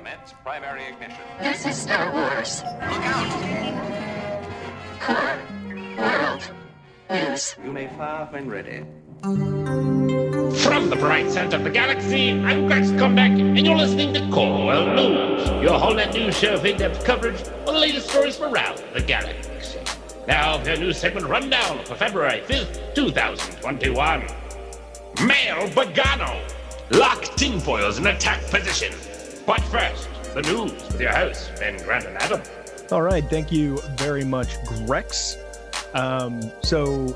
Commence primary ignition. This is Star Wars. Look out! Core World News. You may fire when ready. From the bright center of the galaxy, I'm Grax Komback, and you're listening to Core World News, your whole net news show of in-depth coverage on the latest stories from around the galaxy. Now for your news segment rundown for February 5th, 2021. Male Bagano. Lock tinfoils in attack position. But first, the news with your hosts, Ben Grant and Adam. All right, thank you very much, Grex. Um, so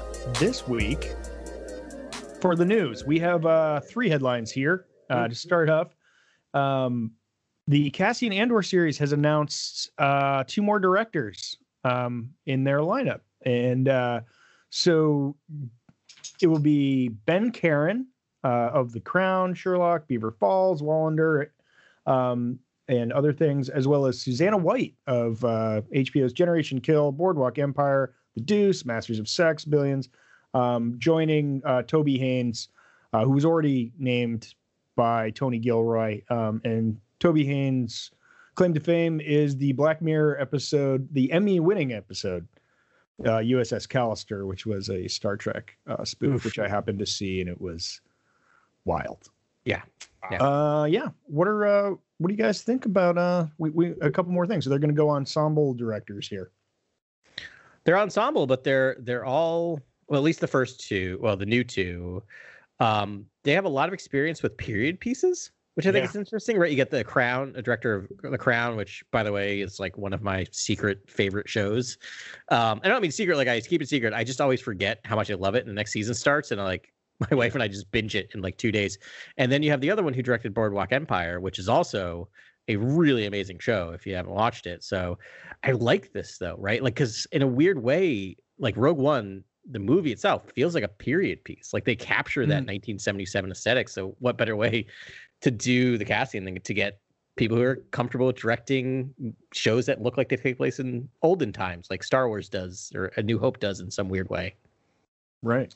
this week for the news, we have uh, three headlines here uh, to start off. Um, the Cassian Andor series has announced uh, two more directors um, in their lineup, and uh, so it will be Ben Caron uh, of The Crown, Sherlock, Beaver Falls, Wallander, um, and other things, as well as Susanna White of uh, HBO's Generation Kill, Boardwalk Empire, The Deuce, Masters of Sex, Billions, um, joining uh, Toby Haynes, uh, who was already named by Tony Gilroy. Um, and Toby Haynes' claim to fame is the Black Mirror episode, the Emmy winning episode, uh, USS Callister, which was a Star Trek uh, spoof, Oof. which I happened to see, and it was wild. Yeah. Yeah. Uh, yeah. What are uh, what do you guys think about uh, we, we a couple more things? So they're going to go ensemble directors here. They're ensemble, but they're they're all well, at least the first two, well, the new two, um, they have a lot of experience with period pieces, which I think Yeah. is interesting, right? You get the Crown, a director of the Crown, which by the way is like one of my secret favorite shows. Um, I don't mean secret like I keep it secret. I just always forget how much I love it, and the next season starts, and I like my wife and I just binge it in like two days. And then you have the other one who directed Boardwalk Empire, which is also a really amazing show if you haven't watched it. So I like this though, right? Like, because in a weird way, like Rogue One, the movie itself feels like a period piece. Like they capture that mm. 1977 aesthetic. So what better way to do the casting than to get people who are comfortable with directing shows that look like they take place in olden times, like Star Wars does or A New Hope does in some weird way. Right.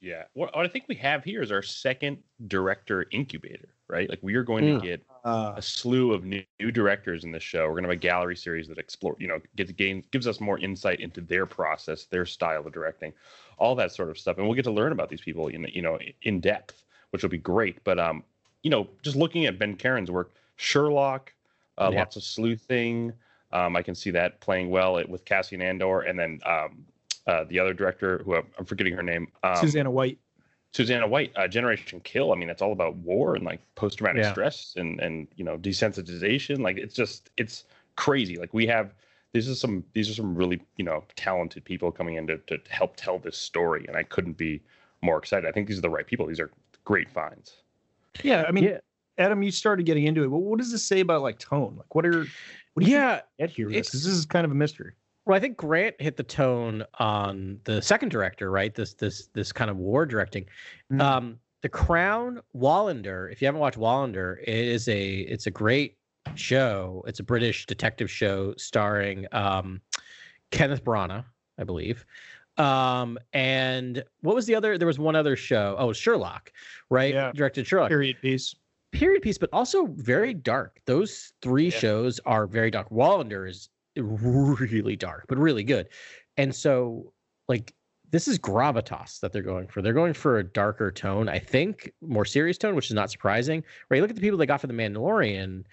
Yeah. What, what I think we have here is our second director incubator, right? Like we are going Mm. to get Uh, a slew of new, new directors in this show. We're going to have a gallery series that explore, you know, gets gain gives us more insight into their process, their style of directing, all that sort of stuff, and we'll get to learn about these people in you know in depth, which will be great. But um, you know, just looking at Ben Caron's work, Sherlock, uh, Yeah. lots of sleuthing. Um, I can see that playing well with Cassian Andor, and then um, uh, the other director who I'm, I'm forgetting her name, um, Susanna White. Susanna White, uh, Generation Kill. I mean, it's all about war and like post traumatic Yeah. stress and and you know desensitization. Like it's just it's crazy. Like we have these are some these are some really you know talented people coming in to, to help tell this story, and I couldn't be more excited. I think these are the right people. These are great finds. Yeah, I mean, Yeah. Adam, you started getting into it. Well, what does this say about like tone? Like, what are what do you Yeah, get here? it's- Because this is kind of a mystery. Well, I think Grant hit the tone on the second director, right? This this this kind of war directing. Mm. Um, the Crown Wallander. If you haven't watched Wallander, it is a it's a great show. It's a British detective show starring um, Kenneth Branagh, I believe. Um, and what was the other? There was one other show. Oh, Sherlock, right? Yeah. Directed Sherlock Period piece. period piece, but also very dark. Those three Yeah. shows are very dark. Wallander is really dark, but really good. And so, like, this is gravitas that they're going for. They're going for a darker tone, I think, more serious tone, which is not surprising. Right? Look at the people they got for the Mandalorian.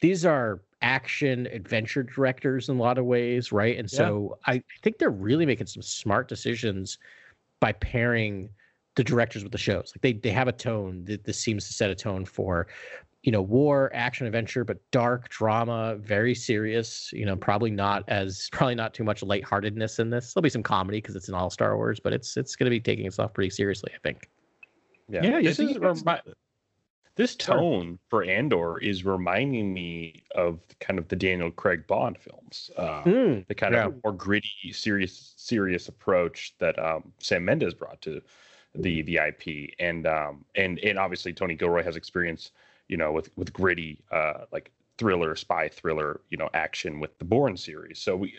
These are action adventure directors in a lot of ways, right? And so I think they're really making some smart decisions by pairing the directors with the shows. Like they they have a tone that this seems to set a tone for, you know, war, action, adventure, but dark drama, very serious. You know, probably not as probably not too much lightheartedness in this. There'll be some comedy because it's an all Star Wars, but it's it's going to be taking itself pretty seriously. I think. Yeah, you this is it is- remi- this tone for Andor is reminding me of kind of the Daniel Craig Bond films. Uh, Mm, the kind Yeah. of more gritty, serious, serious approach that um, Sam Mendes brought to the the IP, and um, and and obviously Tony Gilroy has experience, you know, with with gritty, uh, like thriller, spy thriller, you know, action with the Bourne series. So we,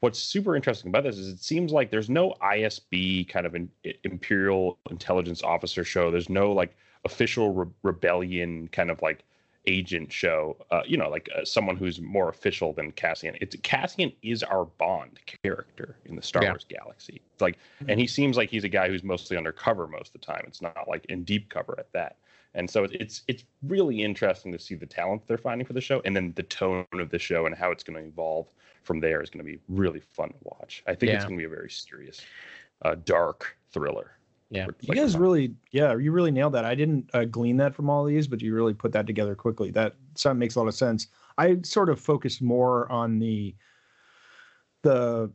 what's super interesting about this is it seems like there's no ISB kind of an Imperial Intelligence Officer show. There's no like official re- rebellion kind of like agent show. Uh, you know, like uh, someone who's more official than Cassian. It's Cassian is our Bond character in the Star Yeah. Wars galaxy. It's like, and he seems like he's a guy who's mostly undercover most of the time. It's not like in deep cover at that. And so it's it's really interesting to see the talent they're finding for the show, and then the tone of the show and how it's going to evolve from there is going to be really fun to watch. I think it's going to be a very serious, uh, dark thriller. Yeah. You guys really, yeah, you really nailed that. I didn't uh, glean that from all these, but you really put that together quickly. That sound makes a lot of sense. I sort of focused more on the the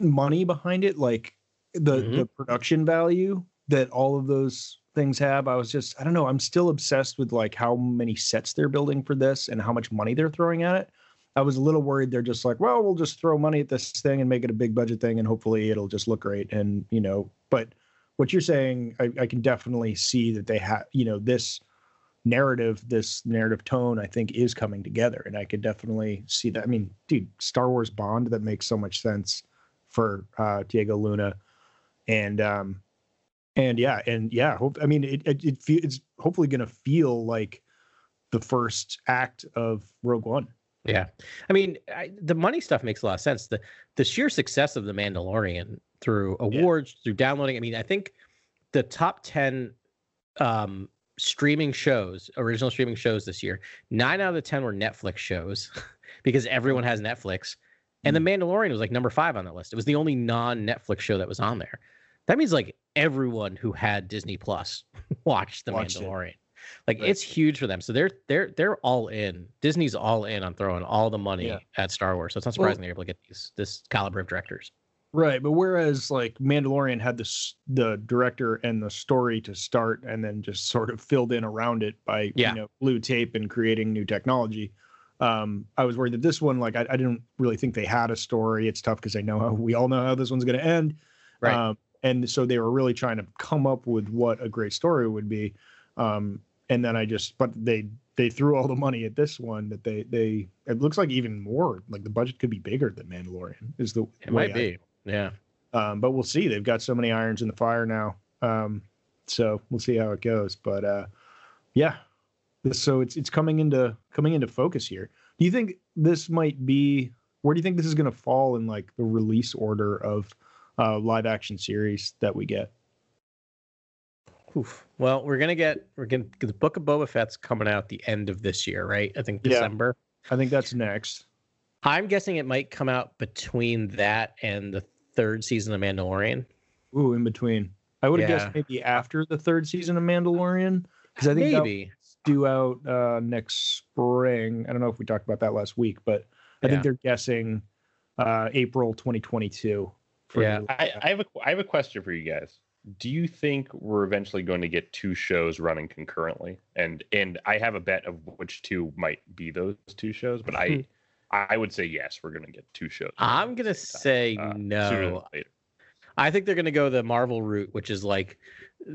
money behind it, like the Mhm. the production value that all of those things have. I was just, I don't know, I'm still obsessed with like how many sets they're building for this and how much money they're throwing at it. I was a little worried they're just like, well, we'll just throw money at this thing and make it a big budget thing, and hopefully it'll just look great. And you know, but what you're saying, I, I can definitely see that they have, you know, this narrative, this narrative tone, I think is coming together, and I could definitely see that. I mean, dude, Star Wars Bond that makes so much sense for uh, Diego Luna, and um, and yeah, and yeah, hope. I mean, it it, it it's hopefully going to feel like the first act of Rogue One. Yeah, I mean, I, the money stuff makes a lot of sense. The the sheer success of the Mandalorian through awards, through downloading. I mean, I think the top ten um, streaming shows, original streaming shows this year, nine out of the ten were Netflix shows because everyone has Netflix, and the Mandalorian was like number five on the list. It was the only non-Netflix show that was on there. That means like everyone who had Disney Plus watched the Watched it. Mandalorian. Like Right. it's huge for them. So they're they're they're all in. Disney's all in on throwing all the money Yeah. at Star Wars. So it's not Well- surprising they're able to get these this caliber of directors. Right, but whereas like Mandalorian had this the director and the story to start, and then just sort of filled in around it by Yeah. you know blue tape and creating new technology. Um, I was worried that this one, like, I, I didn't really think they had a story. It's tough because I know how we all know how this one's going to end, Right. Um, and so they were really trying to come up with what a great story would be. Um, and then I just, but they they threw all the money at this one that they they it looks like even more like the budget could be bigger than Mandalorian is the It might I be. Yeah. um, but we'll see. They've got so many irons in the fire now, um, so we'll see how it goes. But uh, yeah, so it's it's coming into coming into focus here. Do you think this might be? Where do you think this is going to fall in like the release order of uh, live action series that we get? Oof. Well, we're gonna get we're gonna the Book of Boba Fett's coming out the end of this year, right? I think Yeah. December. I think that's next. I'm guessing it might come out between that and the third season of Mandalorian. Ooh, in between. I would have Yeah. guessed maybe after the third season of Mandalorian because I think Maybe. due out uh, next spring. I don't know if we talked about that last week, but I Yeah. think they're guessing uh, April 2022. Yeah. I, I have a I have a question for you guys. Do you think we're eventually going to get two shows running concurrently? And and I have a bet of which two might be those two shows, but I I would say yes, we're going to get two shows. I'm gonna say uh, no. I think they're going to go the Marvel route, which is like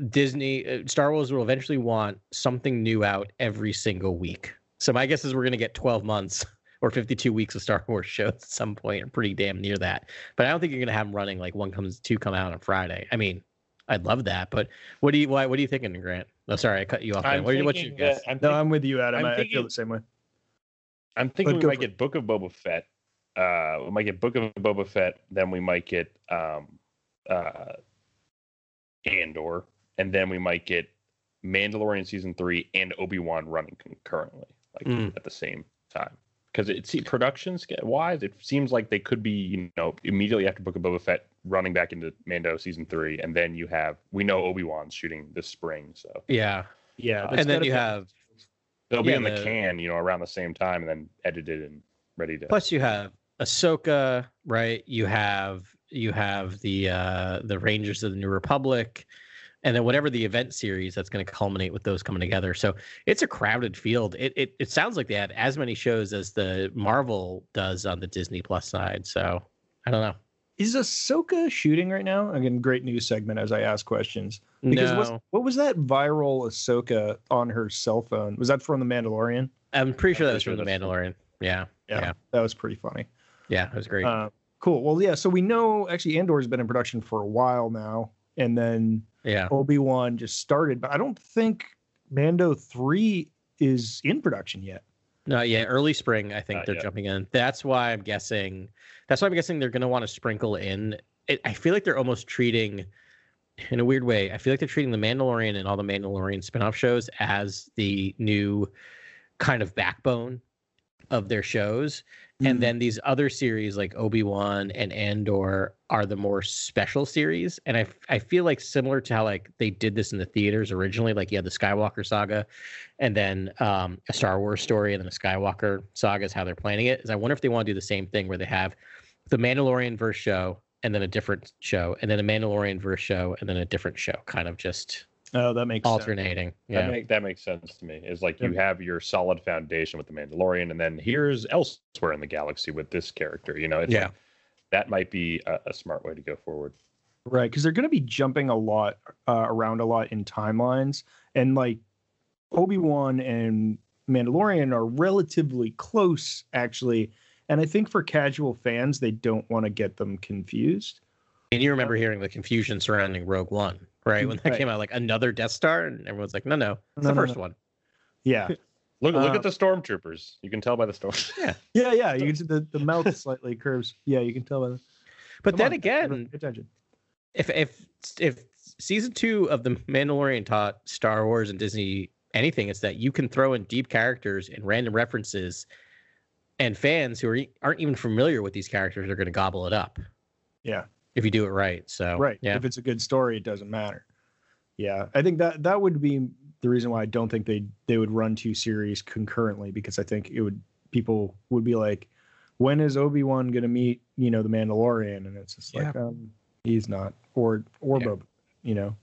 Disney, uh, Star Wars will eventually want something new out every single week. So my guess is we're going to get 12 months or 52 weeks of Star Wars shows at some point, or pretty damn near that. But I don't think you're going to have them running like one comes, two come out on Friday. I mean, I'd love that, but what do you, why, what are you thinking, Grant? Oh, sorry, I cut you off. I'm man. What, what's your guess? I'm no, think- I'm with you, Adam. I'm I, I feel the same way. I'm thinking But we might for get Book of Boba Fett. Uh, we might get Book of Boba Fett. Then we might get um, uh, Andor, and then we might get Mandalorian season three and Obi Wan running concurrently, like Mm. at the same time. Because it see production sch- wise, it seems like they could be you know immediately after Book of Boba Fett running back into Mando season three, and then you have we know Obi Wan's shooting this spring, so Yeah. Yeah, Uh, and then you be- have, they'll be Yeah, in the, the- can, you know, around the same time, and then edited and ready to. plus you have Ahsoka, right? You have, you have the, uh, the Rangers of the New Republic. And then whatever the event series that's going to culminate with those coming together. So it's a crowded field. It, it it sounds like they have as many shows as the Marvel does on the Disney Plus side. So I don't know. Is Ahsoka shooting right now? Again, great news segment as I ask questions. Because no, what was that viral Ahsoka on her cell phone? Was that from The Mandalorian? I'm pretty sure that was from the Mandalorian. Yeah, Yeah. that was pretty funny. yeah, that was great. Uh, cool. Well, yeah. So we know actually Andor's been in production for a while now, and then yeah, Obi Wan just started, but I don't think Mando three is in production yet. No, yeah, early spring. I think Not they're yet. jumping in. That's why I'm guessing. That's why I'm guessing they're going to want to sprinkle in. It, I feel like they're almost treating, in a weird way. I feel like they're treating the Mandalorian and all the Mandalorian spin-off shows as the new kind of backbone of their shows, and Mhm. then these other series like Obi Wan and Andor are the more special series. And I I feel like similar to how like they did this in the theaters originally, like you had the Skywalker saga, and then um, a Star Wars story, and then a Skywalker saga is how they're planning it. Is I wonder if they want to do the same thing where they have the Mandalorian verse show, and then a different show, and then a Mandalorian verse show, and then a different show, kind of just Oh, that makes sense. alternating. That Yeah, make that makes sense to me. Is like you have your solid foundation with the Mandalorian, and then here's elsewhere in the galaxy with this character. You know, it's Yeah. like, that might be a, a smart way to go forward. Right, because they're going to be jumping a lot uh, around a lot in timelines, and like Obi Wan and Mandalorian are relatively close, actually. And I think for casual fans, they don't want to get them confused. and you remember hearing the confusion surrounding Rogue One, right? When that Right. came out, like another Death Star, and everyone's like, "No, no, it's No, the no, first no. one." Yeah, Look, look Uh, at the stormtroopers. You can tell by the storm. Yeah, yeah, yeah. You can see the the mouth slightly curves. Yeah, you can tell by the. but Come then on, again, attention. if if if season two of the Mandalorian taught Star Wars and Disney anything, it's that you can throw in deep characters and random references, and fans who are, aren't even familiar with these characters are going to gobble it up Yeah. If you do it right. So right yeah, if it's a good story it doesn't matter yeah i think that that would be the reason why i don't think they they would run two series concurrently because i think it would people would be like when is obi-wan going to meet you know the mandalorian and it's just like um he's not or or Yeah. boba you know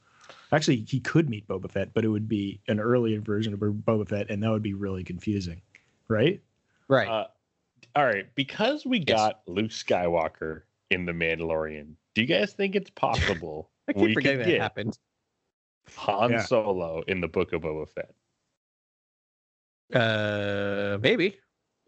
actually he could meet boba fett but it would be an earlier version of boba fett and that would be really confusing right right. Uh, all right, because we Yes. got Luke Skywalker in the Mandalorian, do you guys think it's possible I keep we forgetting could that get happened. Han Yeah. Solo in the Book of Boba Fett? Uh, maybe,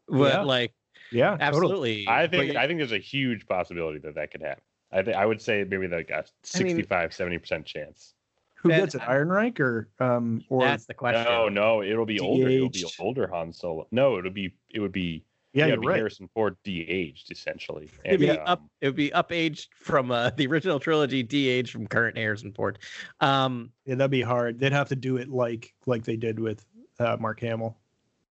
but Yeah. like yeah totally. absolutely. I think you- I think there's a huge possibility that that could happen. I think I would say maybe like a mean- 65, 70 percent chance. who Ben, gets it iron rank or um or that's the question. No, no, it'll be older. It'll be older Han Solo. No, it'll be it would be yeah, it'd you're be right Harrison Ford de-aged essentially. It'd be And, up. um, It would be up aged from uh, the original trilogy, de aged from current Harrison Ford. Um, Yeah, that'd be hard. They'd have to do it like like they did with uh, Mark Hamill.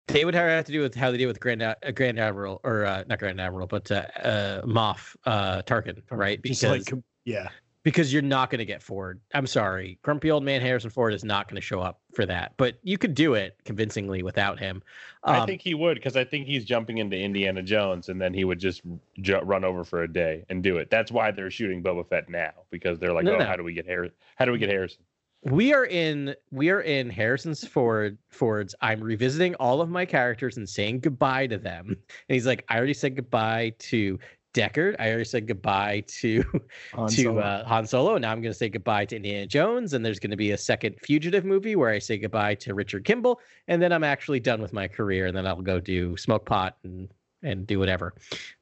they would have to do with how they did with Grand uh, Grand Admiral or uh, not Grand Admiral, but uh, uh, Moff uh, Tarkin, right? Just Because like, yeah, because you're not going to get Ford. I'm sorry, grumpy old man Harrison Ford is not going to show up for that. But you could do it convincingly without him. I Um, think he would because I think he's jumping into Indiana Jones and then he would just ju- run over for a day and do it. That's why they're shooting Boba Fett now because they're like, No, oh, no. how do we get Harris? How do we get Harrison? we are in we are in Harrison's Ford Ford's. I'm revisiting all of my characters and saying goodbye to them. And he's like, I already said goodbye to Deckard. I already said goodbye to Han to Solo. uh, Han Solo. Now I'm going to say goodbye to Indiana Jones, and there's going to be a second Fugitive movie where I say goodbye to Richard Kimble, and then I'm actually done with my career, and then I'll go do smoke pot and and do whatever.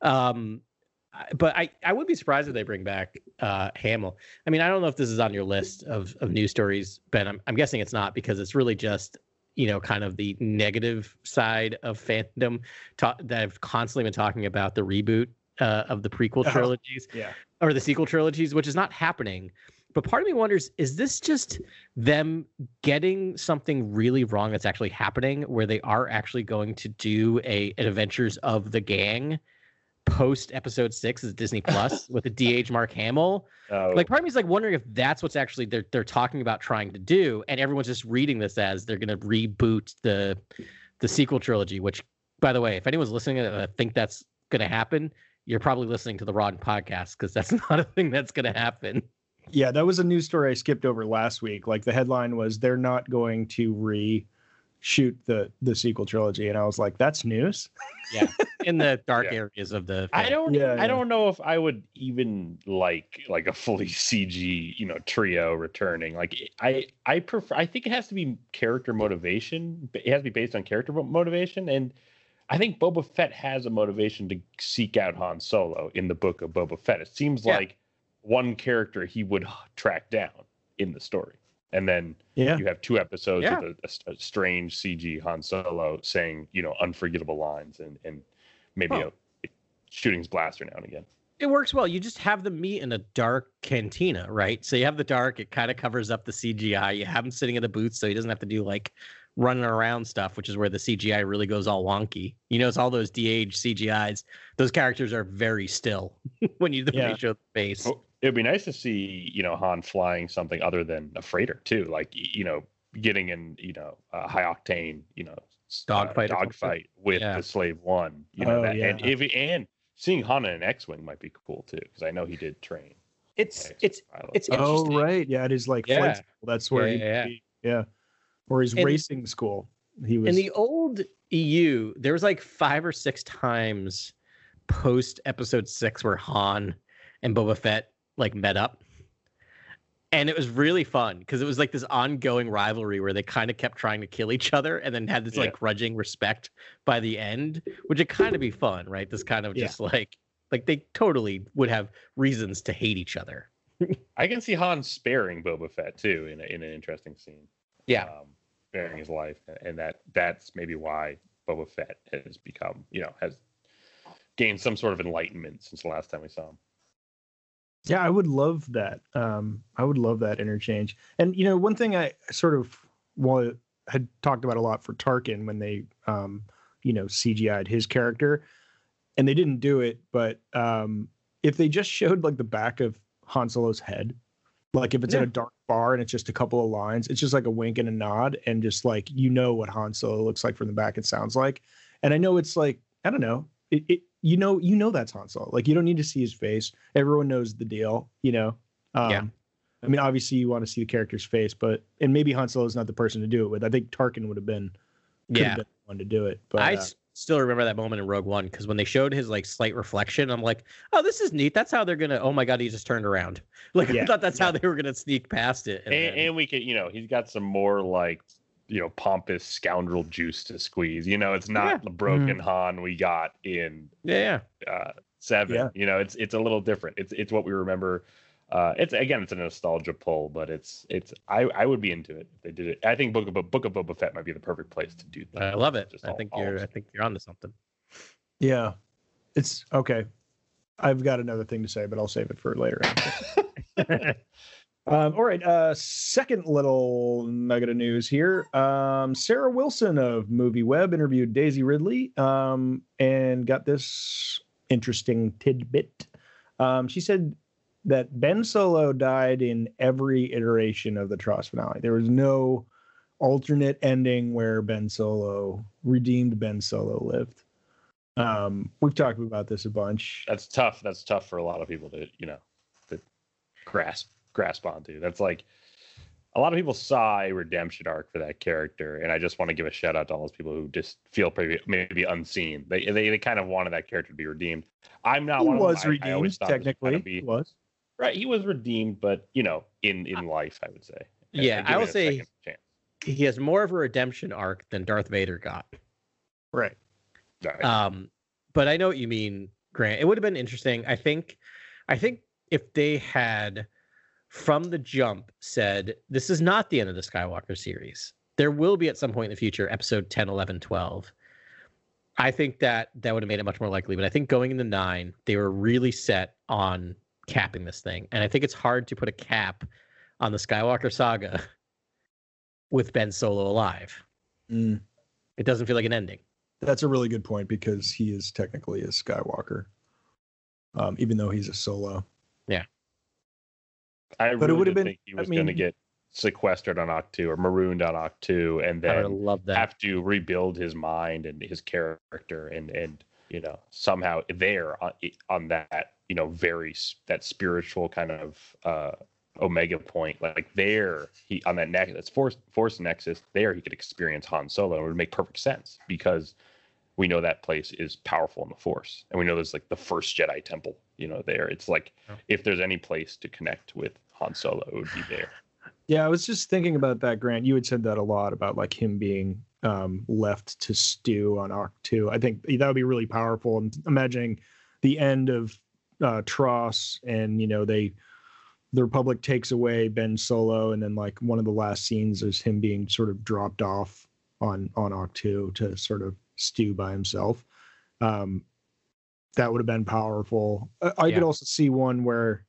Um, but I I would be surprised if they bring back uh, Hamill. I mean, I don't know if this is on your list of of news stories, Ben. I'm I'm guessing it's not because it's really just you know kind of the negative side of fandom ta- that have constantly been talking about the reboot uh, of the prequel Oh. trilogies yeah, or the sequel trilogies, which is not happening. But part of me wonders is this just them getting something really wrong that's actually happening where they are actually going to do a an adventures of the gang post episode six as Disney Plus with the DH Mark Hamill? Uh, Like part of me is like wondering if that's what's actually they're they're talking about trying to do, and everyone's just reading this as they're gonna reboot the the sequel trilogy, which by the way, if anyone's listening and uh, think that's gonna happen, you're probably listening to the Rotten podcast because that's not a thing that's going to happen. yeah. That was a news story I skipped over last week. Like the headline was they're not going to reshoot the the sequel trilogy, and I was like, that's news. Yeah, in the dark Yeah. areas of the, I don't. Yeah, I yeah. don't know if I would even like like a fully CG, you know, trio returning. Like I, I prefer. I think it has to be character motivation. It has to be based on character motivation, and I think Boba Fett has a motivation to seek out Han Solo in the book of Boba Fett. It seems Yeah. like one character he would track down in the story. and then Yeah. you have two episodes Yeah. with a, a- a strange CG Han Solo saying you know unforgettable lines and and maybe Oh. a shooting his blaster now and again. It works well. You just have them meet in a dark cantina, right? So you have the dark, it kind of covers up the CGI. You have him sitting in the booth so he doesn't have to do like running around stuff, which is where the CGI really goes all wonky. You know, it's all those DH CGIs. Those characters are very still when you, when Yeah. you show the face. Well, it'd be nice to see you know Han flying something other than a freighter too, like you know getting in you know a high octane you know s- uh, Dogfight or something. dogfight with Yeah. the Slave One. You know Oh, that, and yeah. if and seeing Han in an X-wing might be cool too because I know he did train. It's X-wing it's pilot. it's Oh right, yeah, it is like Yeah. flight school. That's where Yeah, he, yeah, he- yeah, or his And- racing school. He was In the old EU, there was like five or six times post episode six where Han and Boba Fett like met up. And it was really fun because it was like this ongoing rivalry where they kind of kept trying to kill each other and then had this like grudging respect by the end, which would kind of be fun, right? This kind of Yeah. just like like they totally would have reasons to hate each other. I can see Han sparing Boba Fett too in a, in an interesting scene. Yeah. um, sparing his life, and that that's maybe why Boba Fett has become you know has gained some sort of enlightenment since the last time we saw him. Yeah, I would love that. Um, I would love that interchange. And you know, one thing I sort of well had talked about a lot for Tarkin when they, um, you know, CGI'd his character, and they didn't do it. But um, if they just showed like the back of Han Solo's head, like if it's in a dark bar and it's just a couple of lines, it's just like a wink and a nod, and just like you know what Han Solo looks like from the back and sounds like. And I know it's like I don't know, it, it you know you know that's Han Solo. Like you don't need to see his face. Everyone knows the deal. You know. Um, Yeah. I mean, obviously you want to see the character's face, but and maybe Han Solo is not the person to do it with. I think Tarkin would have been Yeah. been the one to do it. But I uh, still remember that moment in Rogue One because when they showed his like slight reflection, I'm like, oh, this is neat. That's how they're gonna. Oh my god, he just turned around. Like Yeah, I thought that's how they were gonna sneak past it. And, then- and we could, you know, he's got some more like you know pompous scoundrel juice to squeeze. You know, it's not the broken Han we got in yeah, yeah, uh, seven. Yeah. You know, it's it's a little different. It's it's what we remember. Uh, it's again, it's a nostalgia pull, but it's it's I I would be into it if they did it. I think Book of Book of Boba Fett might be the perfect place to do that. I love it. Just I think you're. I think you're onto something. yeah, it's okay. I've got another thing to say, but I'll save it for later. Um, all right. Uh, second little nugget of news here. Um, Sarah Wilson of Movie Web interviewed Daisy Ridley um, and got this interesting tidbit. Um, she said that Ben Solo died in every iteration of the Tross finale. There was no alternate ending where Ben Solo redeemed Ben Solo lived. Um, we've talked about this a bunch. That's tough. That's tough for a lot of people to you know to grasp grasp onto. That's like a lot of people saw a redemption arc for that character, and I just want to give a shout out to all those people who just feel maybe, maybe unseen. They, they they kind of wanted that character to be redeemed. I'm not He one of them. was I- I redeemed, was technically. gonna be- He was. Right. He was redeemed, but you know, in in life, I would say. Yeah, and I given will say- He has more of a redemption arc than Darth Vader got. Right. Right. Um, but I know what you mean, Grant. It would have been interesting. I think, I think if they had from the jump said this is not the end of the Skywalker series. There will be at some point in the future episode 10, 11, 12. I think that that would have made it much more likely. But I think going into nine, they were really set on capping this thing. And I think it's hard to put a cap on the Skywalker saga with Ben Solo alive. Mm. It doesn't feel like an ending. That's a really good point because he is technically a Skywalker, um, even though he's a solo. Yeah. I but it would have been- think he I was going to get sequestered on Ahch-To or marooned on Ahch-To, and I then love that. have to rebuild his mind and his character and and you know somehow there on, on that you know very that spiritual kind of uh omega point like there he on that neck that's force force nexus there he could experience han solo and it would make perfect sense because we know that place is powerful in the force and we know there's like the first jedi temple you know there it's like Yeah. if there's any place to connect with han solo it would be there Yeah, I was just thinking about that, Grant. You had said that a lot about like him being um, left to stew on Arc 2. I think that would be really powerful. And imagining the end of uh, Tross and, you know, they the Republic takes away Ben Solo, and then like one of the last scenes is him being sort of dropped off on on Ahch-To to sort of stew by himself. Um, that would have been powerful. I, I could also see one where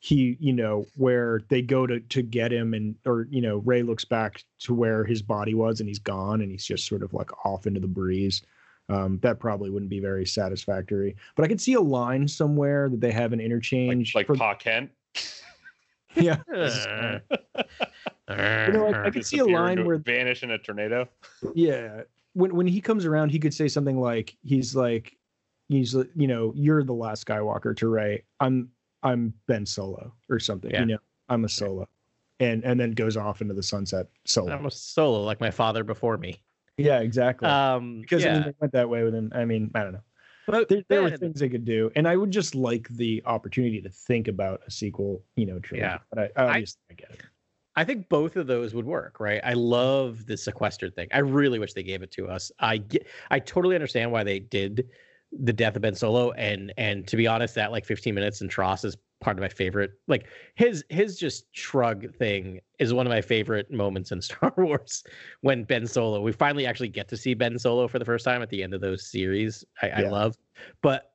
he, you know, where they go to to get him, and or you know, Rey looks back to where his body was, and he's gone, and he's just sort of like off into the breeze. Um, that probably wouldn't be very satisfactory. But I could see a line somewhere that they have an interchange. like for- Pa Kent. yeah. You know, I, I could see a line into- where vanish in a tornado. yeah when when he comes around he could say something like he's like he's you know you're the last skywalker to rey i'm i'm ben solo or something Yeah. you know i'm a solo and and then goes off into the sunset solo I'm a solo like my father before me. Yeah exactly Um, because I mean, they went that way with him i mean i don't know But there, there were things they could do and i would just like the opportunity to think about a sequel you know trilogy Yeah. but i, I I get it I think both of those would work, right? I love the sequestered thing. I really wish they gave it to us. I get, I totally understand why they did the death of Ben Solo, and and to be honest, that like 15 minutes in Tross is part of my favorite. Like his his just shrug thing is one of my favorite moments in Star Wars when Ben Solo. We finally actually get to see Ben Solo for the first time at the end of those series. I, I love, but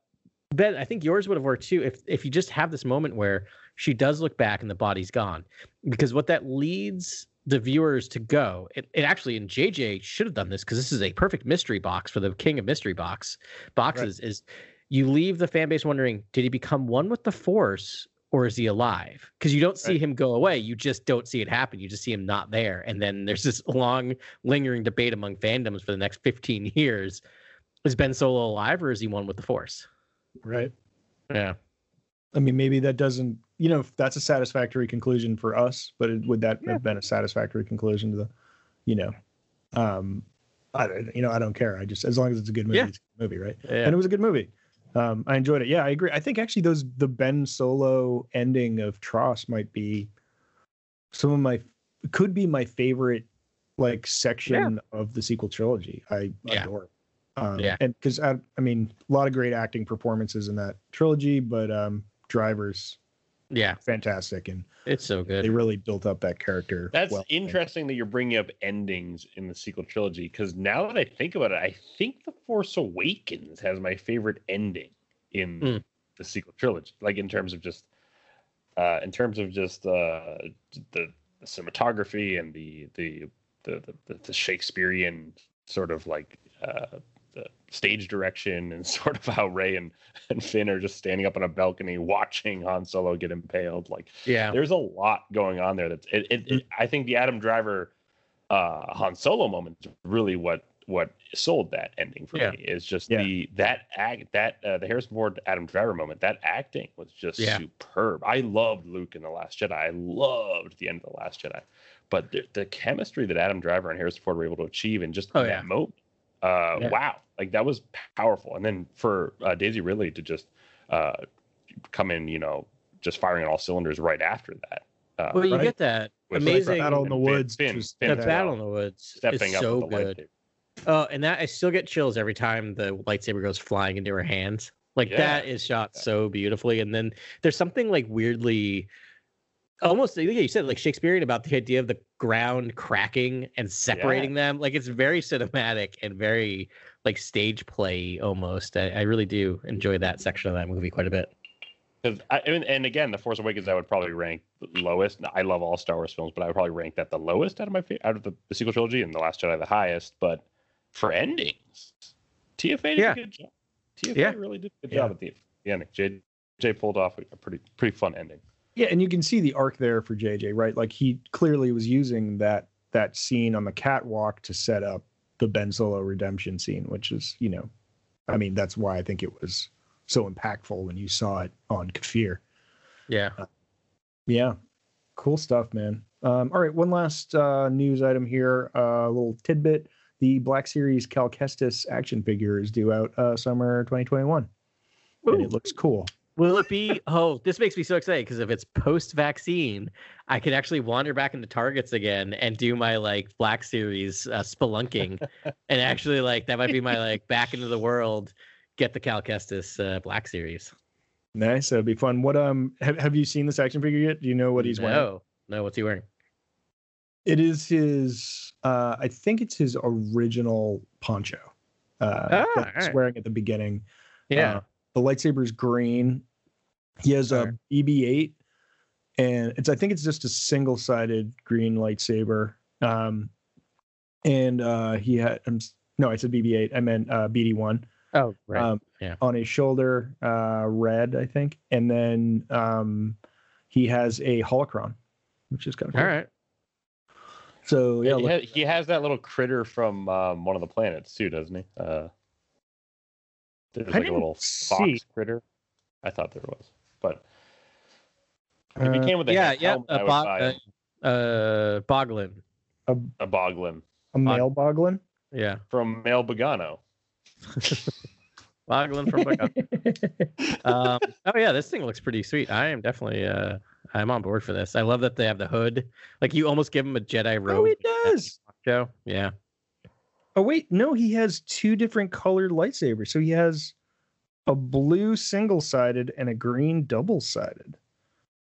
Ben, I think yours would have worked too if if you just have this moment where she does look back and the body's gone because what that leads the viewers to go it, it actually and jj should have done this because this is a perfect mystery box for the king of mystery box boxes is you leave the fan base wondering did he become one with the force or is he alive because you don't see Right. him go away you just don't see it happen you just see him not there and then there's this long lingering debate among fandoms for the next 15 years is ben solo alive or is he one with the force right yeah I mean, maybe that doesn't, you know, if that's a satisfactory conclusion for us, but it, would that have been a satisfactory conclusion to the, you know, um, I don't, you know, I don't care. I just, as long as it's a good movie, Yeah. it's a good movie, right? yeah And it was a good movie. Um, I enjoyed it. Yeah, I agree. I think actually those, the Ben Solo ending of Tross might be some of my, could be my favorite, like, section of the sequel trilogy. I Yeah. adore it. Um, Yeah. And because I, I mean, a lot of great acting performances in that trilogy, but um, drivers yeah fantastic, and it's so good they really built up that character. That's well. interesting that you're bringing up endings in the sequel trilogy because now that I think about it, I think The Force Awakens has my favorite ending in Mm. the sequel trilogy. Like in terms of just, uh, in terms of just uh, the, the cinematography and the the the the, the Shakespearean sort of like uh, the stage direction and sort of how Rey and, and Finn are just standing up on a balcony watching Han Solo get impaled. Like yeah there's a lot going on there. That's it, it, it- I think the Adam Driver uh Han Solo moment is really what what sold that ending for Yeah. me is just Yeah. the that act that uh, the Harrison Ford Adam Driver moment. That acting was just Yeah. superb. I loved Luke in the Last Jedi. I loved the end of the Last Jedi. But the, the chemistry that Adam Driver and Harrison Ford were able to achieve in just Oh, that moment, uh, Yeah. wow, like that was powerful. And then for uh, Daisy Ridley to just uh, come in, you know, just firing on all cylinders right after that. Uh, well you right? get that with amazing Battle in the and Finn- Woods, Finn- just Finn the battle well, in the woods stepping is up so the good oh and that i still get chills every time the lightsaber goes flying into her hands like Yeah. that is shot so beautifully and then there's something like weirdly almost yeah you said like shakespearean about the idea of the ground cracking and separating them like it's very cinematic and very like stage play almost I, I really do enjoy that section of that movie quite a bit 'Cause I, and, and again, The Force Awakens, I would probably rank lowest. I love all Star Wars films, but I would probably rank that the lowest out of my fa- out of the, the sequel trilogy, and The Last Jedi the highest. But for endings, TFA did Yeah. a good job. TFA Yeah. really did a good Yeah. job at the, the ending. J, J pulled off a, a pretty pretty fun ending. Yeah, and you can see the arc there for JJ, right? Like he clearly was using that that scene on the catwalk to set up the Ben Solo redemption scene, which is, you know, I mean, that's why I think it was so impactful when you saw it on Kef Bir. yeah Yeah, cool stuff, man. Um, all right, one last uh, news item here, uh, a little tidbit: the Black Series Cal Kestis action figure is due out uh, summer 2021, and it looks cool. Will it be? Oh, this makes me so excited because if it's post vaccine, I can actually wander back into Targets again and do my like Black Series uh, spelunking, and actually like that might be my like back into the world, get the Cal Kestis uh, Black Series. Nice. That'd be fun. What um have, have you seen this action figure yet? Do you know what he's wearing? no, no. What's he wearing? It is his uh I think it's his original poncho. Uh Ah, that he's alright. wearing at the beginning. Yeah. Uh, the lightsaber is green. He has a Alright. BB-8, and it's I think it's just a single-sided green lightsaber. Um, and uh, he had um, no, I said BB-8. I meant uh, BD-1 oh, right. um, Yeah. on his shoulder, uh, red, I think, and then um, he has a holocron, which is kind of cool. All right. So yeah, he, look, ha- he has that little critter from um, one of the planets too, doesn't he? Uh, there's I like a didn't little see. fox critter. I thought there was, but if he uh, came with a yeah, yeah. helmet, I A would bo- buy uh, him. uh, Boglin. a a boglin a male boglin. Yeah. from Male Bogano. Boglin from Buck um, oh yeah, this thing looks pretty sweet. I am definitely uh I'm on board for this. I love that they have the hood. Like you almost give him a Jedi robe. oh, it does. Show. Yeah. Oh wait, no, he has two different colored lightsabers. So he has a blue single-sided and a green double-sided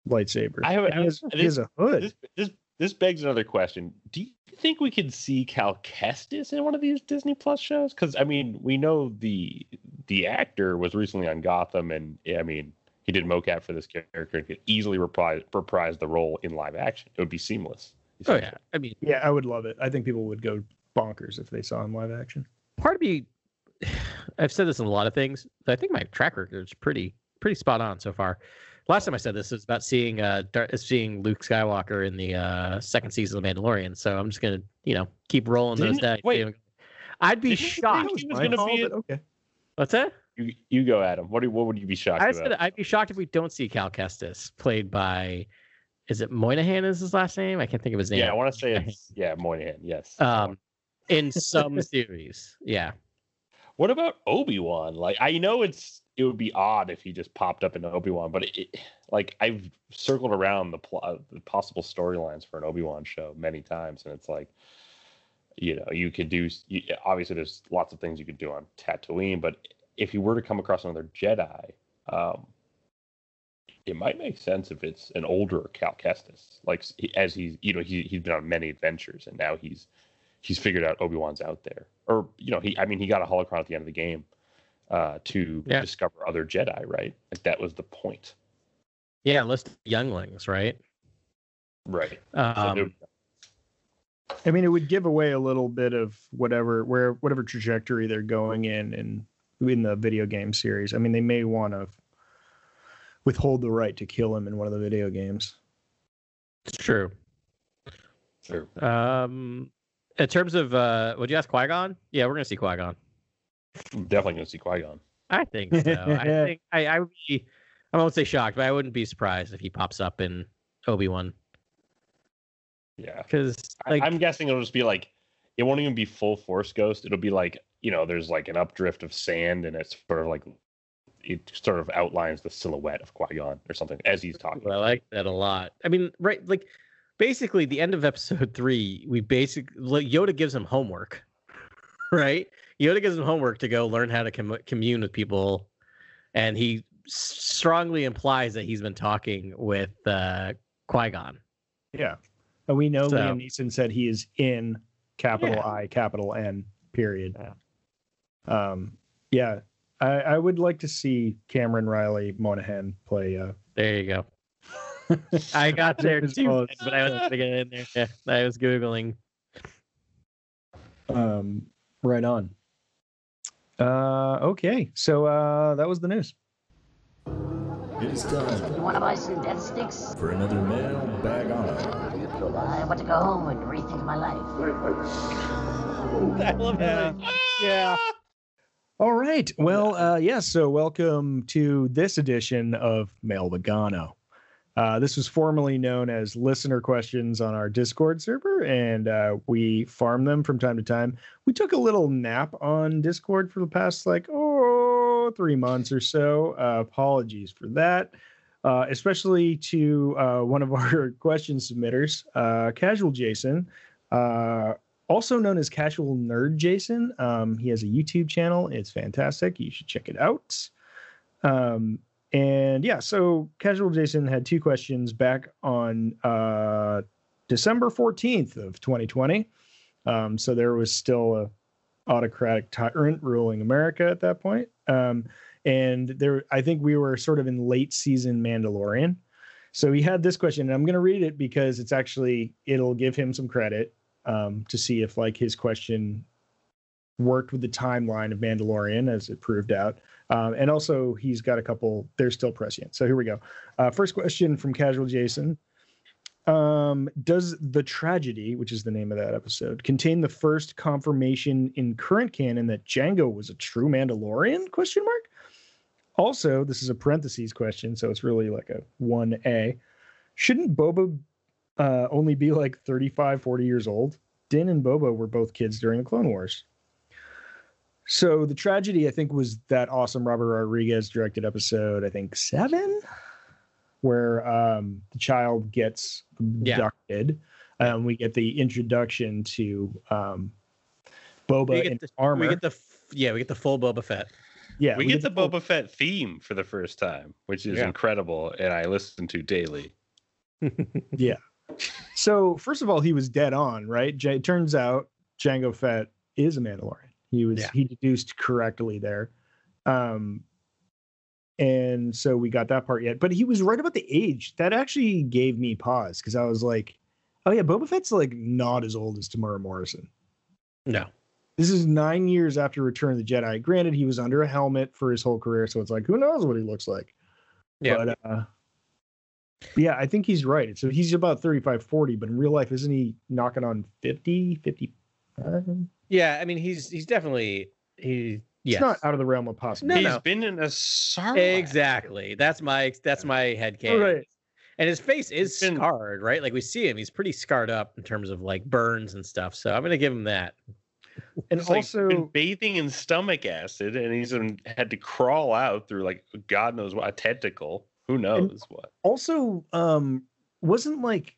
lightsaber. I have- And he, has, he has a hood. This, this this begs another question. Do you think we could see Cal Kestis in one of these Disney Plus shows? Because I mean, we know the the actor was recently on Gotham, and I mean, he did mocap for this character and could easily reprise reprise the role in live action. It would be seamless. Oh yeah. I mean, Yeah, I would love it. I think people would go bonkers if they saw him live action. part of me I've said this in a lot of things. but I think my track record is pretty pretty spot on so far. Last time I said this was about seeing uh Dar- seeing Luke Skywalker in the uh second season of Mandalorian. So I'm just gonna you know keep rolling those Didn't- dice. wait. I'd be Didn't you shocked. he was gonna call, be but in- okay. What's that? You you go, Adam. What do, what would you be shocked I about? said I'd be shocked if we don't see Cal Kestis played by, is it Moynihan? Is his last name? I can't think of his name. yeah, I want to say it's yeah Moynihan. Yes. um, in some series. Yeah, What about Obi Wan? Like, I know it's it would be odd if he just popped up in Obi Wan, but it, like I've circled around the plot, the possible storylines for an Obi Wan show many times, and it's like, you know, you could do. You, obviously, there's lots of things you could do on Tatooine, but if you were to come across another Jedi, um, it might make sense if it's an older Cal Kestis, like as he's you know he he's been on many adventures, and now he's he's figured out Obi Wan's out there, or you know he I mean he got a holocron at the end of the game uh, to Yeah. discover other Jedi, right? Like that was the point, yeah. List younglings, right? right? Um, it- I mean, it would give away a little bit of whatever where whatever trajectory they're going in and in the video game series. I mean, they may want to withhold the right to kill him in one of the video games. it's true. Sure. Um, in terms of uh, would you ask Qui Gon? Yeah, we're gonna see Qui Gon. I'm definitely gonna see Qui Gon. I think so. I think I, I would be. I won't say shocked, but I wouldn't be surprised if he pops up in Obi Wan Yeah, because I- like I'm guessing it'll just be like it won't even be full Force Ghost. It'll be like you know, there's like an updrift of sand, and it's sort of like it sort of outlines the silhouette of Qui Gon or something as he's talking. I like that a lot. I mean, right, like basically the end of episode three, we basically like, Yoda gives him homework, right? Yoda gives him homework to go learn how to com- commune with people, and he strongly implies that he's been talking with uh, Qui Gon. Yeah, and we know So- Liam Neeson said he is in capital Yeah. I, capital N, period. Yeah. Um, yeah, I, I would like to see Cameron Riley Monaghan play. Uh, There you go. I got there too, but I was gonna get in there. Yeah, I was googling. um, right on. Uh, okay, so uh, that was the news. It is time You want to buy some death sticks? for another mail bag on. I want to go home and rethink my life. I love Yeah. that. Yeah. All right. Well, uh, yes. so welcome to this edition of Mail Vegano. Uh, this was formerly known as listener questions on our Discord server, and uh, we farm them from time to time. We took a little nap on Discord for the past like oh three months or so. Uh, apologies for that, uh, especially to uh, one of our question submitters, uh, Casual Jason. Also known as Casual Nerd Jason. Um, he has a YouTube channel. It's fantastic. You should check it out. Um, and yeah, so Casual Jason had two questions back on uh, December 14th of 2020. Um, so there was still a autocratic tyrant ruling America at that point. Um, and there, I think we were sort of in late season Mandalorian. So he had this question, and I'm going to read it because it's actually it'll give him some credit um, to see if like his question worked with the timeline of Mandalorian as it proved out. Um, and also he's got a couple. They're still prescient. So here we go. Uh, first question from Casual Jason. Um, does the tragedy, which is the name of that episode, contain the first confirmation in current canon that Jango was a true Mandalorian? Question mark. Also, this is a parentheses question, so it's really like a 1A. Shouldn't Boba uh, only be like 35, 40 years old? Din and Boba were both kids during the Clone Wars. So the tragedy, I think, was that awesome Robert Rodriguez directed episode, I think seven, where um, the child gets Yeah. abducted. Um, we get the introduction to um, Boba We get in the armor. we get the yeah we get the full Boba Fett. yeah, we, get the full- Boba Fett theme for the first time, which is Yeah. incredible, and I listen to daily. Yeah. So first of all, he was dead on, right? J- it turns out Jango Fett is a Mandalorian. He was Yeah. he deduced correctly there. Um and so we got that part yet. But he was right about the age. That actually gave me pause because I was like, oh yeah, Boba Fett's like not as old as Temuera Morrison. No, This is nine years after Return of the Jedi. Granted, he was under a helmet for his whole career, so it's like, who knows what he looks like. Yeah. But uh yeah, I think he's right. So he's about 35, 40, but in real life, isn't he knocking on 50, 55? Yeah. I mean, he's he's definitely he. It's not out of the realm of No, possibility. He's no. been in a Sarlacc. Exactly. That's my that's my head canon. right. And his face is been- scarred, right? Like we see him, he's pretty scarred up in terms of like burns and stuff. So I'm gonna give him that. And He's, like, also, been bathing in stomach acid, and he's um, had to crawl out through like God knows what a tentacle. Who knows what? also, um, wasn't like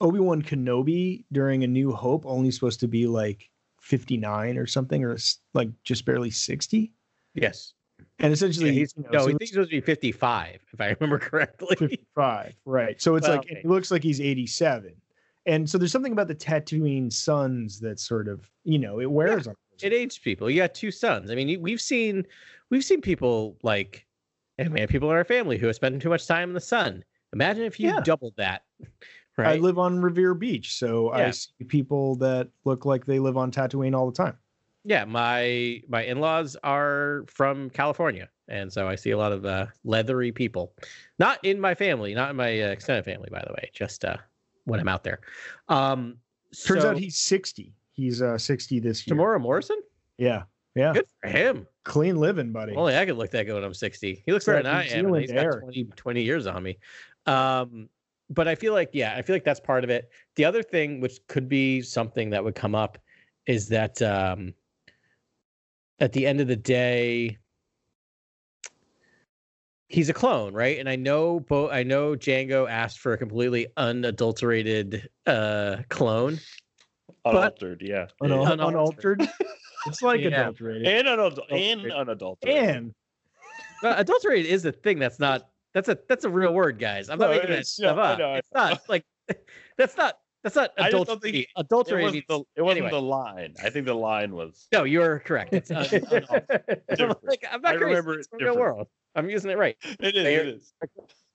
Obi Wan Kenobi during A New Hope only supposed to be like 59 or something, or like just barely 60? Yes. And essentially, he's you know, no, so he thinks he's supposed to be 55, if I remember correctly. 55, right? So it's Well, like okay. it looks like he's 87. And so there's something about the Tatooine suns that sort of, you know, it wears on. it aged people. You got two suns. I mean, we've seen we've seen people like and we have people in our family who have spent too much time in the sun. Imagine if you Yeah. doubled that. I live on Revere Beach, so I see people that look like they live on Tatooine all the time. yeah, my my in-laws are from California, and so I see a lot of uh, leathery people. Not in my family, not in my uh, extended family, by the way. Just uh, when I'm out there. Um, Turns so, out he's 60. He's uh 60 this year. Temuera Morrison. Yeah. Yeah. Good for him. Clean living, buddy. Only I could look that good when I'm 60. He looks better than I am. air. got 20, 20 years on me. Um, but I feel like, yeah, I feel like that's part of it. The other thing, which could be something that would come up, is that um, at the end of the day, he's a clone, right? And I know, Bo- I know Jango asked for a completely unadulterated uh, clone. Unaltered, yeah. Unal- Unaltered. unaltered. it's like Yeah. adulterated. And, unadul- and unadulterated. And adulterated is a thing that's not that's a that's a real word, guys. I'm not No, making that stuff Yeah, I up. know, I it's not like that's not that's not I don't adultery. It Adultery wasn't, the, it wasn't anyway. the line. I think the line was. no. You're correct. It's. I'm like I'm not I crazy. remember It's it real world. I'm using it right. It is. It is.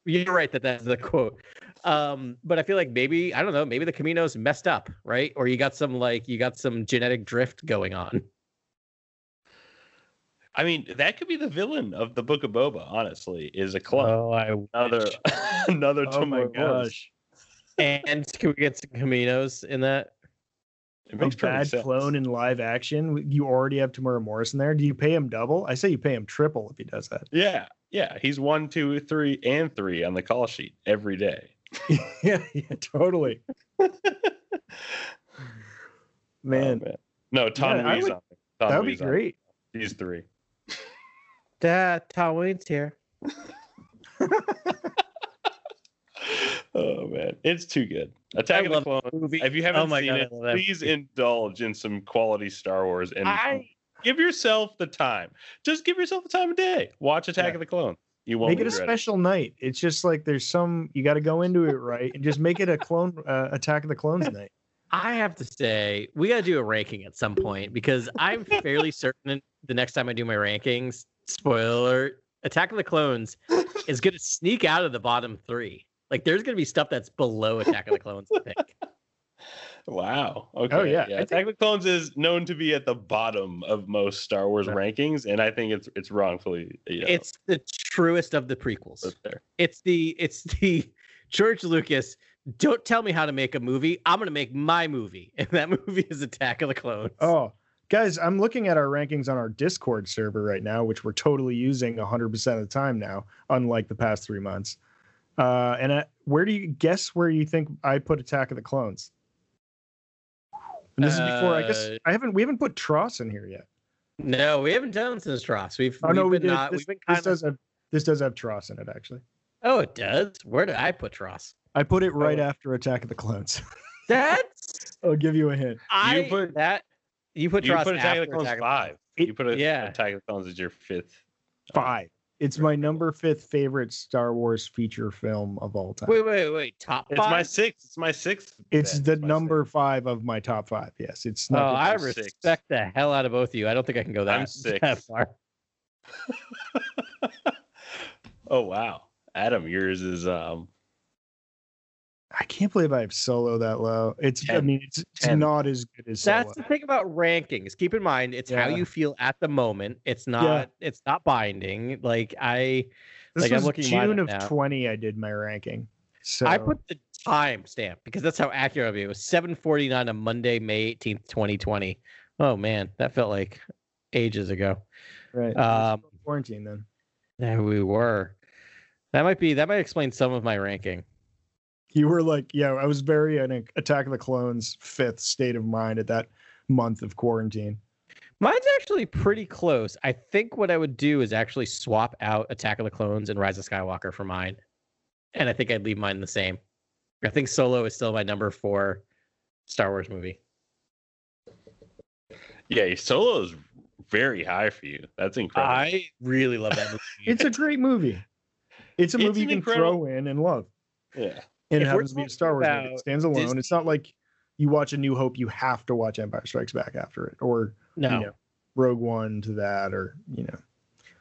You're right that that's the quote. Um, but I feel like maybe I don't know. Maybe the Kamino's messed up, right? Or you got some like you got some genetic drift going on. I mean, that could be the villain of the Book of Boba. Honestly, is a clone. Oh, I another, another. oh my gosh. and can we get some Kaminos in that? It makes perfect bad sense. clone in live action. You already have Temuera Morrison there. Do you pay him double? I say you pay him triple if he does that. Yeah, yeah. He's one, two, three, and three on the call sheet every day. yeah, yeah, totally. Oh, Man, man. No, Tom Yeah, Lee's would- on. Tom that would be Lee's on it. great. He's three. That Halloween's here. Oh man, it's too good. Attack I of the love Clones. movie. If you haven't Oh my seen God, it, please indulge in some quality Star Wars and I give yourself the time. Just give yourself the time of day. Watch Attack Yeah. of the Clones. You won't make it a regret special night. It's just like there's some you got to go into it right and just make it a clone uh, Attack of the Clones night. I have to say, we got to do a ranking at some point because I'm fairly certain the next time I do my rankings, spoiler, alert, Attack of the Clones is going to sneak out of the bottom three. Like, there's going to be stuff that's below Attack of the Clones, I think. Wow. Okay. Oh, yeah, I Yeah. think- Attack of the Clones is known to be at the bottom of most Star Wars Yeah. rankings, and I think it's it's wrongfully. You know, It's the truest of the prequels. put. It's the it's the George Lucas. Don't tell me how to make a movie. I'm going to make my movie, and that movie is Attack of the Clones. Oh, guys, I'm looking at our rankings on our Discord server right now, which we're totally using 100% of the time now, unlike the past three months. Uh, and I, where do you guess where you think I put Attack of the Clones? And this is before I guess Uh, I haven't we haven't put TROS in here yet. no, we haven't done since TROS. We've, Oh no, we've we been did. not. this, we've been this of. does have this does have TROS in it actually. Oh, it does. Where did I put TROS? I put it right Oh. after Attack of the Clones. That's I'll give you a hint. I put- that you put You TROS put Attack of the Clones Attack of the five. It- you put a, yeah. Attack of the Clones as your fifth. Five. It's my number fifth favorite Star Wars feature film of all time. Wait, wait, wait. Top five? It's my sixth. It's my sixth. It's bet. the my number sixth. five of my top five. Yes, it's Oh, not. I six. respect the hell out of both of you. I don't think I can go that, I'm six. that far. Oh wow, Adam, yours is um. I can't believe I have Solo that low. It's. I mean, it's, it's not as good as Solo. That's the thing about rankings. Keep in mind, it's how you feel at the moment. It's not. It's not binding. Like I, this like, I'm looking June of now. twenty. I did my ranking. So I put the time stamp because that's how accurate I'll be. It was 7:49 on Monday, May 18th, 2020. Oh man, that felt like ages ago. right. Um, quarantine then. There we were. That might be. That might explain some of my ranking. You were like, yeah, I was very an Attack of the Clones fifth state of mind at that month of quarantine. Mine's actually pretty close. I think what I would do is actually swap out Attack of the Clones and Rise of Skywalker for mine. And I think I'd leave mine the same. I think Solo is still my number four Star Wars movie. Yeah, Solo is very high for you. That's incredible. I really love that movie. It's a great movie. It's a It's movie you can incredible- throw in and love. yeah. And it If we're happens to be a Star Wars movie. It stands alone. Disney- It's not like you watch A New Hope, you have to watch Empire Strikes Back after it, or no. you know, Rogue One to that, or you know.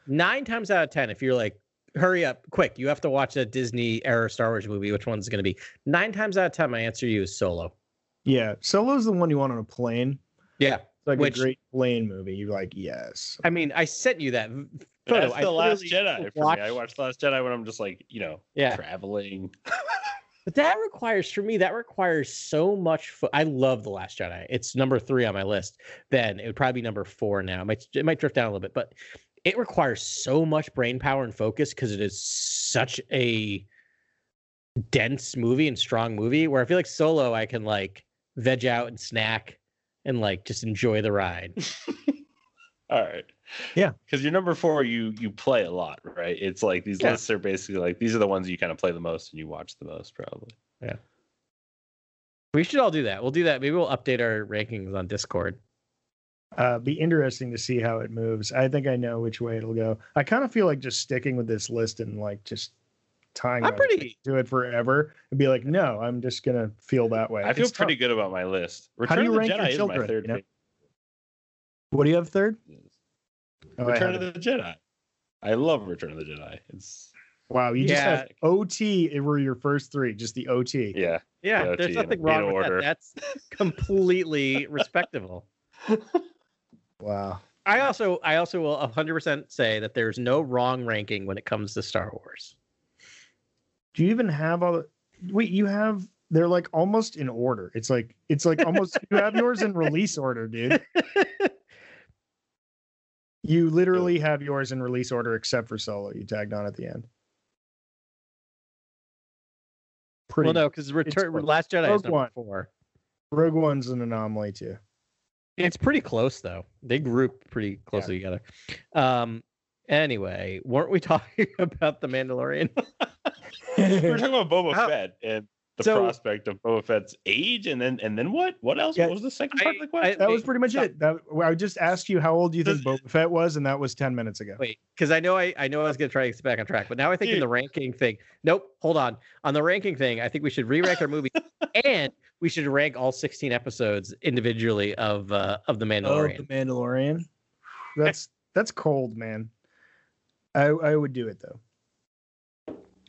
Nine times out of ten, if you're like, hurry up, quick, you have to watch a Disney era Star Wars movie, which one's gonna be? Nine times out of ten, my answer to you is solo. Yeah, Solo's the one you want on a plane. Yeah. It's like Which- a great plane movie. You're like, yes. I mean, I sent you that photo. That's I the Last literally Jedi for watched- me. I watched The Last Jedi when I'm just like, you know, Yeah. traveling. But that requires for me that requires so much. Fo- I love the Last Jedi. It's number three on my list. Then it would probably be number four now. It might it might drift down a little bit, but it requires so much brain power and focus because it is such a dense movie and strong movie. Where I feel like Solo, I can like veg out and snack and like just enjoy the ride. All right. Yeah. Because your number four, you you play a lot, right? It's like these Yeah. lists are basically like these are the ones you kind of play the most and you watch the most, probably. Yeah. We should all do that. We'll do that. Maybe we'll update our rankings on Discord. Uh, be interesting to see how it moves. I think I know which way it'll go. I kind of feel like just sticking with this list and like just tying I'm pretty- legs to it forever and be like, no, I'm just gonna feel that way. I feel It's pretty tough. good about my list. How do Return you of the rank your Jedi is my children, third you know? Pick. What do you have third? Oh, Return of the Jedi. I love Return of the Jedi. It's Wow, you just Yeah. have OT It were your first three, just the OT. yeah. Yeah, Yeah, there's T in- nothing wrong with order. that. That's completely respectable. Wow. I also I also will 100% say that there's no wrong ranking when it comes to Star Wars. Do you even have all the wait, you have they're like almost in order. It's like it's like almost you have yours in release order, dude. You literally have yours in release order except for solo you tagged on at the end. Pretty well, no, because Return close. Last Jedi is number One. four. Rogue One's an anomaly too. It's pretty close though. They group pretty closely together. Um. Anyway, weren't we talking about the Mandalorian? we were talking about Boba How- Fett and the So- prospect of Boba Fett's age, and then and then what? What else? Yeah, what was the second I- part of the I- question? That was pretty much Stop. it. That, I just asked you how old do you think Does- Boba Fett was, and that was ten minutes ago. Wait, because I know I, I know I was gonna try to get back on track, but now I think in the ranking thing. Nope, hold on. On the ranking thing, I think we should re-rank our movie, and we should rank all 16 episodes individually of uh, of the Oh, Mandalorian. the Mandalorian. That's that's cold, man. I I would do it though.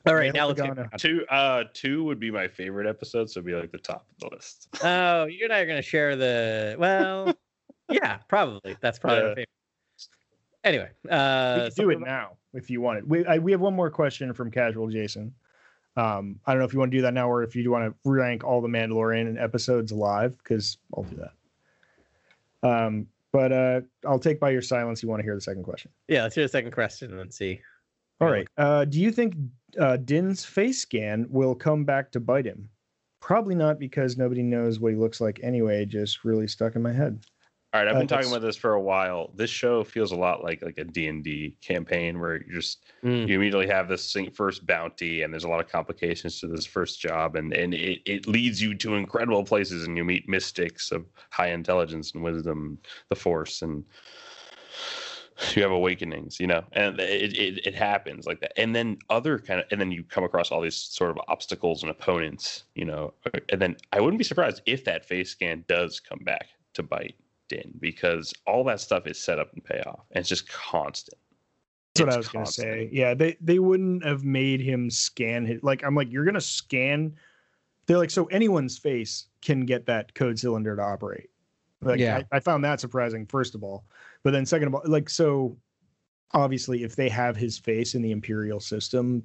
All right, now let's get back on two. Uh, two would be my favorite episode, so it'd be like the top of the list. Oh, you and I are gonna share the well, yeah, probably. That's probably my favorite. Anyway, We uh, could do it now if you wanted. We I, we have one more question from Casual Jason. Um, I don't know if you want to do that now or if you want to rank all the Mandalorian episodes live because I'll do that. Um, but uh, I'll take by your silence. You want to hear the second question? yeah, let's hear the second question and then see. All Yeah, right. Uh, do you think uh, Din's face scan will come back to bite him? Probably not because nobody knows what he looks like anyway. Just really stuck in my head. All right, I've Uh, been talking about this for a while. This show feels a lot like like a D and D campaign where you just Mm. you immediately have this first bounty, and there's a lot of complications to this first job, and and it, it leads you to incredible places, and you meet mystics of high intelligence and wisdom, the Force, and you have awakenings, you know, and it, it it happens like that, and then other kind of, and then you come across all these sort of obstacles and opponents, you know, and then I wouldn't be surprised if that face scan does come back to bite Din because all that stuff is set up and pay off, and it's just constant. That's what It's I was gonna say. Yeah, they they wouldn't have made him scan his like I'm like, you're gonna scan they're like, so anyone's face can get that code cylinder to operate. Like Yeah. I, I found that surprising, first of all. But then second of all, like so obviously if they have his face in the Imperial system,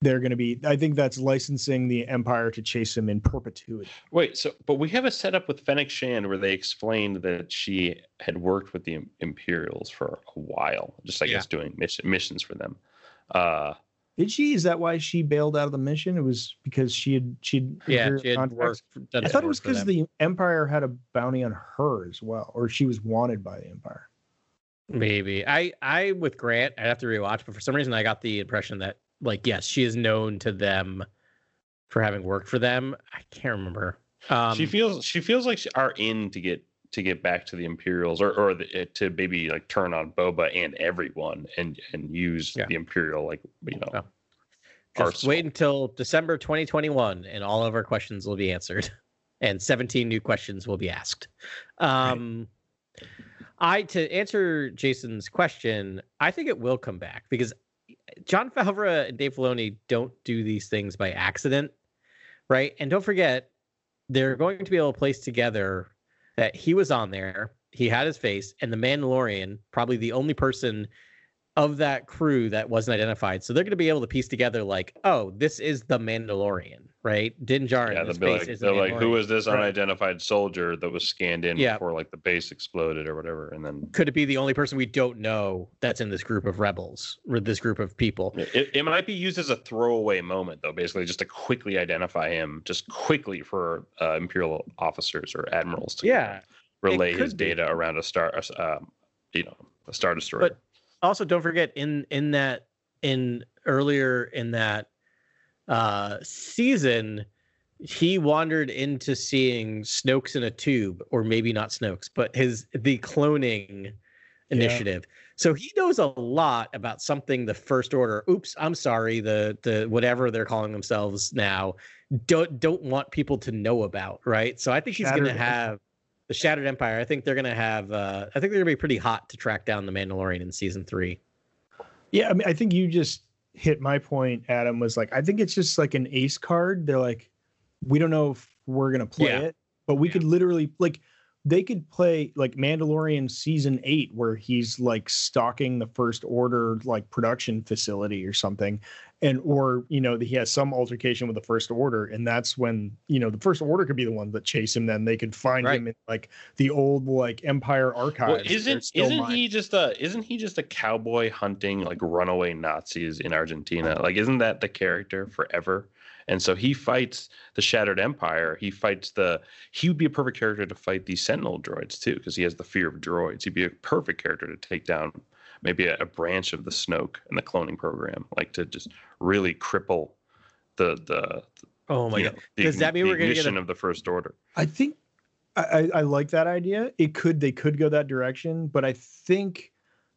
they're gonna be I think that's licensing the Empire to chase him in perpetuity. Wait, so but we have a setup with Fennec Shand where they explained that she had worked with the Imperials for a while, just I Yeah. guess doing mission, missions for them. Uh, Did she? Is that why she bailed out of the mission? It was because she had she'd Yeah, she had worked. done I thought it was because the Empire had a bounty on her as well, or she was wanted by the Empire. Maybe I I with Grant I'd have to rewatch, but for some reason I got the impression that like yes she is known to them for having worked for them. I can't remember. Um, she feels she feels like she are in to get to get back to the Imperials or or the, to maybe like turn on Boba and everyone and and use Yeah. the Imperial like you know. Just arsenal. wait until December 2021 and all of our questions will be answered, and 17 new questions will be asked. Um, I to answer Jason's question, I think it will come back because Jon Favreau and Dave Filoni don't do these things by accident, right? And don't forget, they're going to be able to place together that he was on there, he had his face, and the Mandalorian, probably the only person of that crew that wasn't identified. So they're going to be able to piece together, like, oh, this is the Mandalorian, right? Din Djarin, Yeah, his they'll be like, the they're like, who Mandalorian. was this Right. unidentified soldier that was scanned in Yeah. before like the base exploded or whatever? And then Could it be the only person we don't know that's in this group of rebels or this group of people? It, it might be used as a throwaway moment, though, basically, just to quickly identify him, just quickly for uh, Imperial officers or admirals to Yeah. relay his be. data around a star, um, you know, a star destroyer. But also don't forget in in that in earlier in that uh season he wandered into seeing Snoke's in a tube or maybe not Snoke's but his the cloning initiative. So he knows a lot about something the first order oops i'm sorry the the whatever they're calling themselves now don't don't want people to know about right? So i think he's going to have the shattered empire. I think they're going to have uh i think they're going to be pretty hot to track down the mandalorian in season three. Yeah, I mean, I think you just hit my point, Adam. Was like, I think it's just like an ace card. They're like, we don't know if we're gonna play Yeah. it, but we could literally like, they could play like Mandalorian season eight, where he's like stalking the First Order like production facility or something, and or you know he has some altercation with the First Order, and that's when you know the First Order could be the one that chase him. Then they could find Right. him in like the old like Empire archives. well, isn't isn't mined. he just a isn't he just a cowboy hunting like runaway Nazis in Argentina? Like, isn't that the character forever? And so he fights the Shattered Empire. He fights the. He would be a perfect character to fight these Sentinel droids too, because he has the fear of droids. He'd be a perfect character to take down maybe a, a branch of the Snoke and the cloning program, like to just really cripple the the Oh my god! know, the Does that mean the we're gonna get ignition a- of the First Order? I think I, I, I like that idea. It could they could go that direction, but I think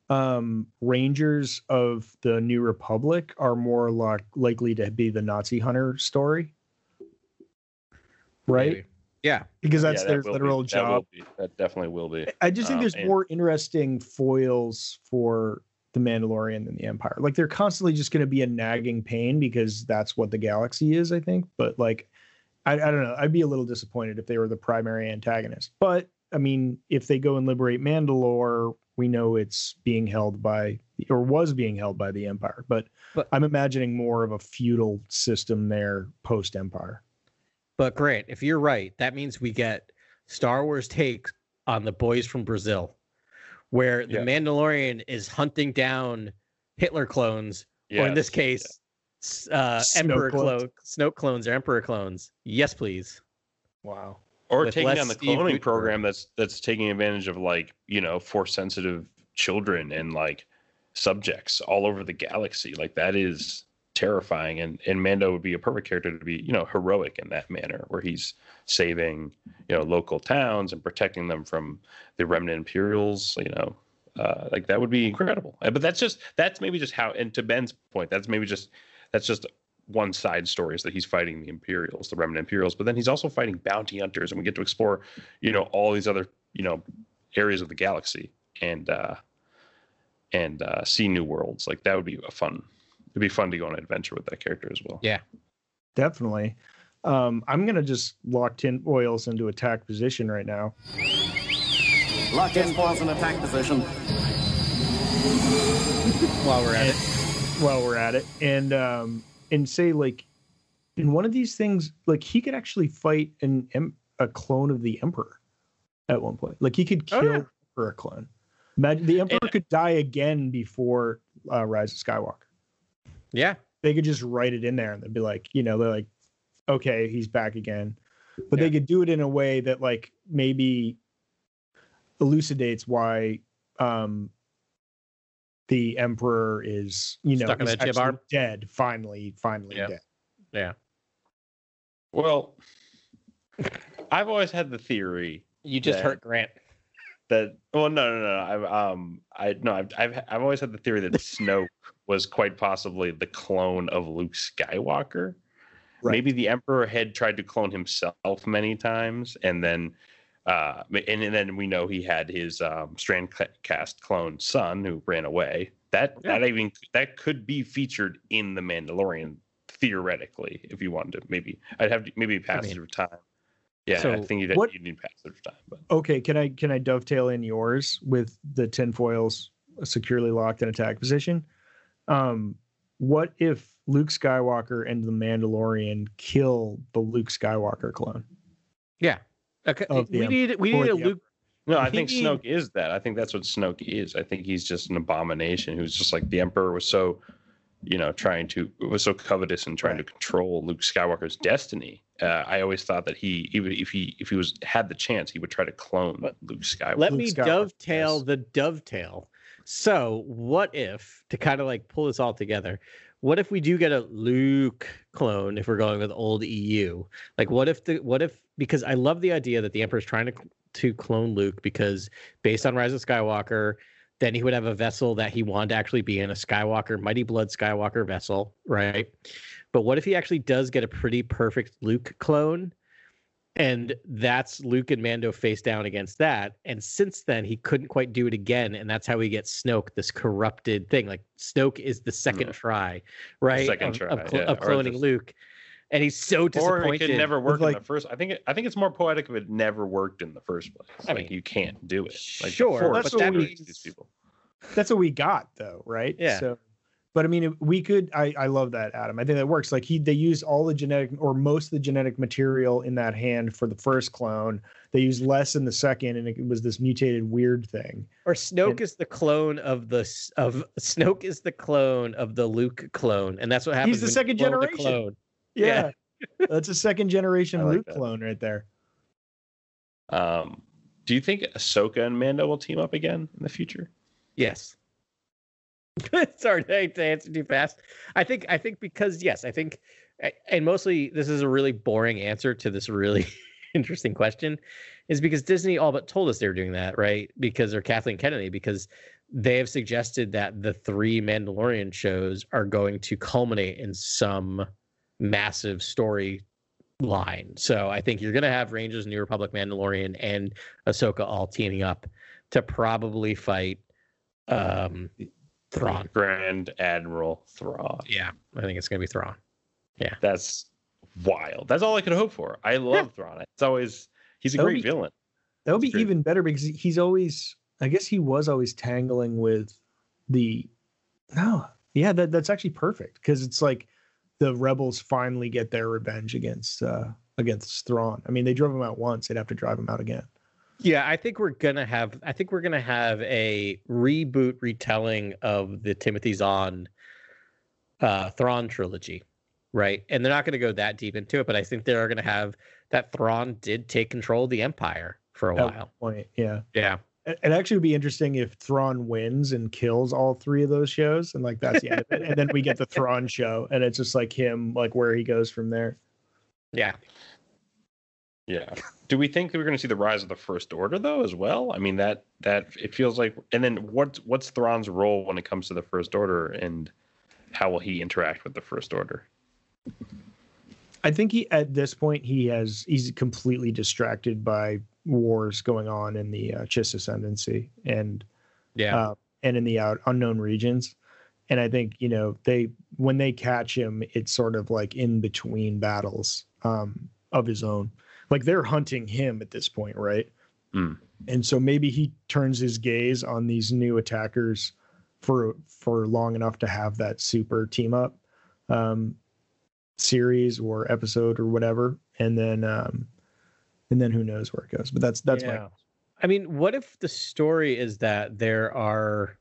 um Rangers of the New Republic are more like likely to be the Nazi hunter story. Right? Maybe. Yeah. Because that's Yeah, that their will literal be, job. That, that definitely will be. I just think Um, there's and- more interesting foils for the Mandalorian than the Empire. Like they're constantly just going to be a nagging pain because that's what the galaxy is, I think. But like, I, I don't know. I'd be a little disappointed if they were the primary antagonist. But I mean, if they go and liberate Mandalore, we know it's being held by or was being held by the Empire. But, But- I'm imagining more of a feudal system there post Empire. But Grant, if you're right, that means we get Star Wars take on the boys from Brazil, where the Yeah. Mandalorian is hunting down Hitler clones, or in this case, s- uh, Snoke Emperor clones. clone, Snoke clones or Emperor clones. Yes, please. Wow. or with taking less down the Steve cloning Guttenberg. program that's that's taking advantage of like you know force sensitive children and like subjects all over the galaxy like that is terrifying and and mando would be a perfect character to be you know heroic in that manner where he's saving you know local towns and protecting them from the remnant imperials you know uh, like that would be incredible but that's just that's maybe just how and to ben's point that's maybe just that's just one side story is that he's fighting the Imperials, the remnant Imperials, but then he's also fighting bounty hunters, and we get to explore, you know, all these other, you know, areas of the galaxy and uh and uh see new worlds. Like that would be a fun it'd be fun to go on an adventure with that character as well. Yeah. Definitely. Um, I'm gonna just lock tinfoils into attack position right now. Lock in falls in attack position. While we're at it, while we're at it and um and say like in one of these things like he could actually fight an em- a clone of the emperor at one point like he could Oh, kill yeah. for a clone imagine the emperor And- could die again before uh, rise of skywalker yeah, they could just write it in there and they'd be like you know they're like okay he's back again but they could do it in a way that like maybe elucidates why um the emperor is you know Stuck in he's that jib actually dead finally finally Yeah. dead yeah. Well, I've always had the theory You just Yeah. hurt Grant. that well no no no I've um I no I've I've I've always had the theory that Snoke was quite possibly the clone of Luke Skywalker. Right. Maybe the Emperor had tried to clone himself many times, and then uh and, and then we know he had his um strand cast clone son who ran away. That Yeah. that even that could be featured in the Mandalorian theoretically if you wanted to maybe I'd have to maybe passage mean, of time. Yeah, I think you'd, what- you'd need passage of time, but okay can i can i dovetail in yours with the tinfoils securely locked in attack position um what if luke skywalker and the mandalorian kill the luke skywalker clone Yeah. Okay. Of We Em- need we need a the Luke. No, I think Snoke is that. I think that's what Snoke is. I think he's just an abomination who's just like the Emperor was so, you know, trying to was so covetous and trying to control Luke Skywalker's destiny. Uh, I always thought that he, even if he if he was had the chance, he would try to clone Luke Skywalker. Let Luke me Skywalker, dovetail yes. the dovetail. So, what if to kind of like pull this all together? What if we do get a Luke clone if we're going with old EU? Like, what if the what if because I love the idea that the Emperor's trying to to clone Luke because based on Rise of Skywalker, then he would have a vessel that he wanted to actually be in a Skywalker, Mighty Blood Skywalker vessel, right? But what if he actually does get a pretty perfect Luke clone? And that's Luke and Mando face down against that. And since then, he couldn't quite do it again. And that's how we get Snoke, this corrupted thing. Like Snoke is the second Mm. try, right? second of, try, of, cl- yeah. of cloning just- Luke. And he's so disappointed. or disappointed. it could never work like- in the first. I think it, I think it's more poetic if it never worked in the first place. I like mean, you can't do it. Like sure, Force but that separates these people. that's what we got though right Yeah. so but i mean we could i i love that adam i think that works like he they use all the genetic or most of the genetic material in that hand for the first clone they used less in the second and it was this mutated weird thing or Snoke and- is the clone of the of Snoke is the clone of the Luke clone, and that's what happens. He's the second clone a generation. clone. yeah, that's a second generation like luke that. clone right there Um, do you think Ahsoka and Mando will team up again in the future? Yes. Sorry to answer too fast. I think I think because yes, I think, and mostly this is a really boring answer to this really interesting question, is because Disney all but told us they were doing that, right? Because or Kathleen Kennedy, because they have suggested that the three Mandalorian shows are going to culminate in some massive story line. So I think you're going to have Rangers, New Republic, Mandalorian, and Ahsoka all teaming up to probably fight um Thrawn. Grand Admiral Thrawn. Yeah, I think it's going to be Thrawn. Yeah, that's wild. That's all I could hope for. I love Thrawn. It's always he's a That would great be- villain. That would be That's great. even better because he's always, I guess he was always tangling with the, no, yeah, that, that's actually perfect because it's like the rebels finally get their revenge against, uh, against Thrawn. I mean, they drove him out once; they'd have to drive him out again. Yeah, I think we're gonna have. I think we're gonna have a reboot retelling of the Timothy Zahn, uh, Thrawn trilogy, right? And they're not gonna go that deep into it, but I think they are gonna have that Thrawn did take control of the Empire for a At while. point, yeah. Yeah, It it actually would be interesting if Thrawn wins and kills all three of those shows, and like that's the end of it. And then we get the Thrawn show, and it's just like him, like where he goes from there. yeah. Yeah. Do we think we're going to see the rise of the First Order though, as well? I mean that that it feels like. And then what what's Thrawn's role when it comes to the First Order, and how will he interact with the First Order? I think he at this point he has he's completely distracted by wars going on in the uh, Chiss ascendancy and Yeah. uh, and in the out unknown regions. And I think you know they when they catch him, it's sort of like in between battles um, of his own. Like they're hunting him at this point, right? Mm. And so maybe he turns his gaze on these new attackers for for long enough to have that super team up um, series or episode or whatever, and then um, and then who knows where it goes. But that's that's my I mean, what if the story is that there are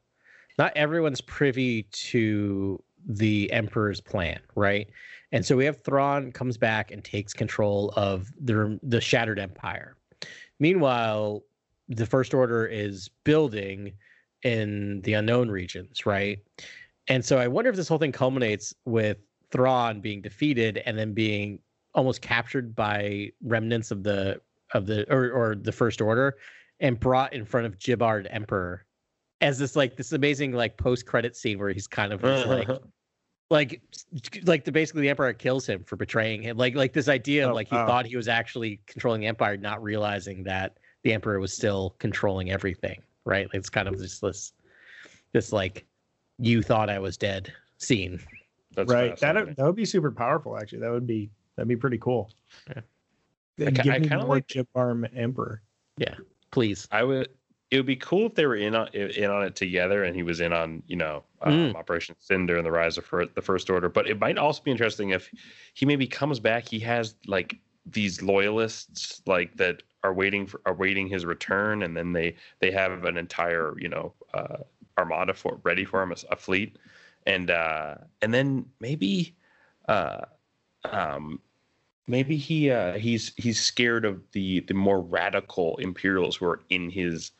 not everyone's privy to the emperor's plan, right? And so we have Thrawn comes back and takes control of the the shattered empire. Meanwhile, the first order is building in the unknown regions, right? And so I wonder if this whole thing culminates with Thrawn being defeated and then being almost captured by remnants of the of the or, or the first order and brought in front of Gibbard Emperor as this like this amazing like post credit scene where he's kind of like uh-huh. Like like the basically the emperor kills him for betraying him like like this idea of Oh, like he wow. thought he was actually controlling the empire not realizing that the emperor was still controlling everything right it's kind of just this this like you thought i was dead scene That's right. That that would be super powerful. Actually, that would be that'd be pretty cool. Yeah. I give I me kinda more like- Jib Arm Emperor. Yeah please I would. It would be cool if they were in on in on it together, and he was in on you know um, Mm. Operation Cinder and the rise of the First Order. But it might also be interesting if he maybe comes back. He has like these loyalists like that are waiting for are waiting his return, and then they they have an entire you know uh, armada for ready for him, a, a fleet, and uh, and then maybe. Uh, um, maybe he uh he's he's scared of the the more radical imperials who are in his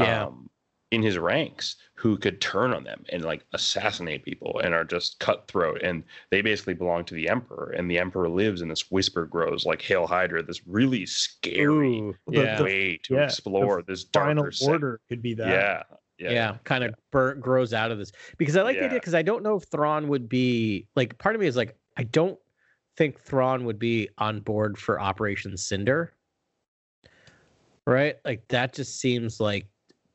Yeah. um in his ranks who could turn on them and like assassinate people and are just cutthroat and they basically belong to the emperor and the emperor lives and this whisper grows like hail hydra this really scary Ooh, The- yeah the- way to yeah, the explore this Final darker set. Order could be that. yeah yeah, yeah, kind of bur- grows out of this because I like the idea because I don't know if Thrawn would be like part of me is like I don't think Thrawn would be on board for Operation Cinder. Right? Like that just seems like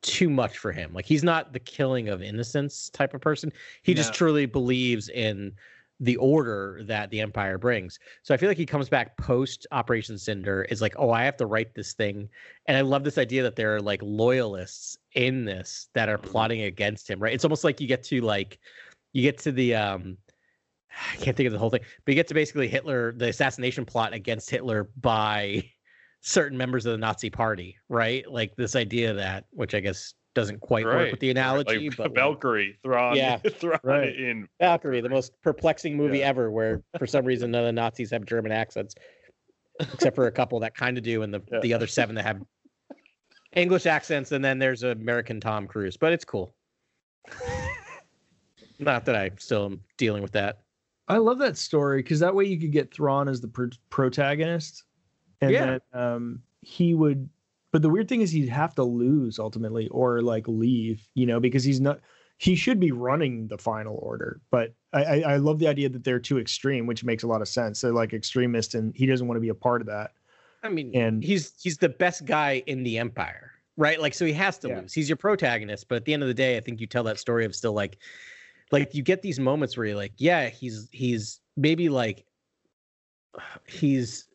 too much for him. Like he's not the killing of innocence type of person. He just truly believes in the order that the empire brings. So I feel like he comes back post Operation Cinder is like, "Oh, I have to write this thing." And I love this idea that there are like loyalists in this that are Mhm. plotting against him, right? It's almost like you get to like you get to the um I can't think of the whole thing, but you get to basically Hitler, the assassination plot against Hitler by certain members of the Nazi party, right? Like this idea that, which I guess doesn't quite work with the analogy, like but like, Valkyrie Thrawn Yeah, Thrawn right. in Valkyrie, the most perplexing movie Yeah. ever, where for some reason none of the Nazis have German accents, except for a couple that kind of do, and the Yeah. the other seven that have English accents, and then there's American Tom Cruise, but it's cool. Not that I still am dealing with that. I love that story because that way you could get Thrawn as the pr- protagonist, and Yeah. then um, he would. But the weird thing is he'd have to lose ultimately, or like leave, you know, because he's not. He should be running the final order, but I, I, I love the idea that they're too extreme, which makes a lot of sense. They're like extremist, and he doesn't want to be a part of that. I mean, And- he's he's the best guy in the empire, right? Like, so he has to Yeah. lose. He's your protagonist, but at the end of the day, I think you tell that story of still like, like you get these moments where you're like, yeah, he's he's maybe like, he's he,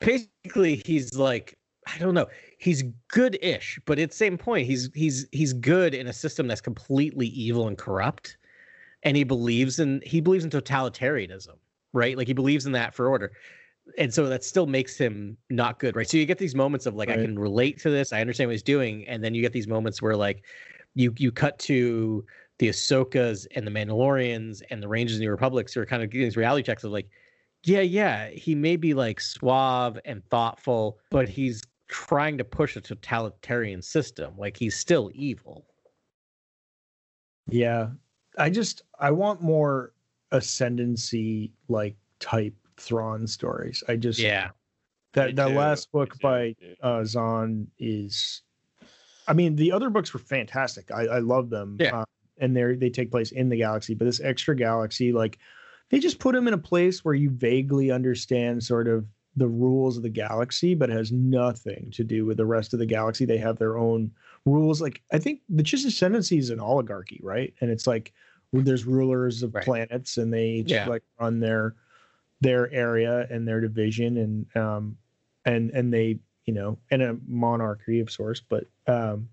basically he's like I don't know. He's good-ish, but at the same point, he's he's he's good in a system that's completely evil and corrupt, and he believes in he believes in totalitarianism, right? Like he believes in that for order, and so that still makes him not good, right? So you get these moments of like I can relate to this, I understand what he's doing, and then you get these moments where like you you cut to the Ahsokas and the Mandalorians and the Rangers and the Republics who are kind of getting these reality checks of like, yeah, yeah, he may be like suave and thoughtful, but he's trying to push a totalitarian system. Like he's still evil. Yeah. I just I want more ascendancy like type Thrawn stories. I just Yeah. that Me that too, last book too, by me uh Zahn is I mean the other books were fantastic. I I love them. Yeah. Uh, and they they take place in the galaxy, but this extra galaxy like they just put him in a place where you vaguely understand sort of the rules of the galaxy, but it has nothing to do with the rest of the galaxy. They have their own rules. Like I think the Chiss Ascendancy is an oligarchy, right? And it's like there's rulers of Right. planets, and they each Yeah. like run their their area and their division, and um and and they you know and a monarchy of sorts. But um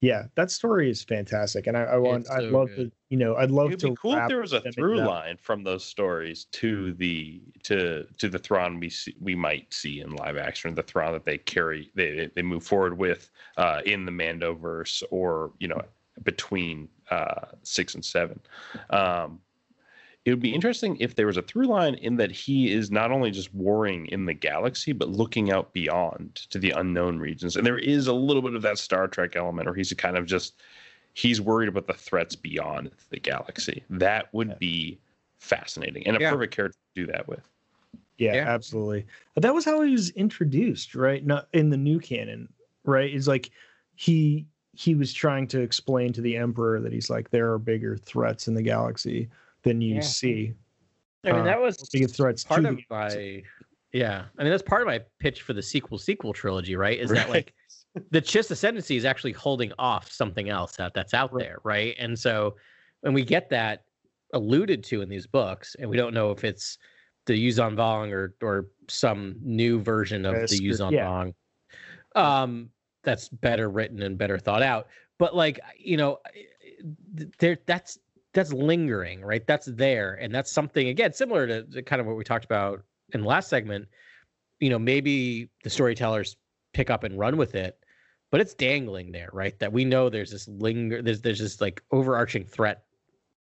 yeah, that story is fantastic, and I, I want It's I'd love good. to you know I'd love It'd to be cool if there was a them through line from those stories to the to to the Thrawn we see, we might see in live action, the Thrawn that they carry they they move forward with uh, in the Mandoverse, or you know between uh, six and seven. Um, it would be interesting if there was a through line in that he is not only just warring in the galaxy, but looking out beyond to the unknown regions. And there is a little bit of that Star Trek element, or he's kind of just he's worried about the threats beyond the galaxy. That would be fascinating and a Yeah. perfect character to do that with. Yeah, Yeah. absolutely. That was how he was introduced, right? Not in the new canon, right? It's like he he was trying to explain to the emperor that he's like there are bigger threats in the galaxy than you Yeah. see. I mean, Uh, that was big threats part of my yeah. I mean, that's part of my pitch for the sequel sequel trilogy, right? Is that like the Chiss Ascendancy is actually holding off something else out that's out Right. there, right? And so when we get that alluded to in these books, and we don't know if it's the Yuuzhan Vong or or some new version of Uh, the Yuuzhan yeah. Vong, um, that's better written and better thought out. But like you know, there that's that's lingering, right? That's there, and that's something again similar to, to kind of what we talked about in the last segment. You know, maybe the storytellers pick up and run with it, but it's dangling there, right? That we know there's this linger, there's there's this like overarching threat,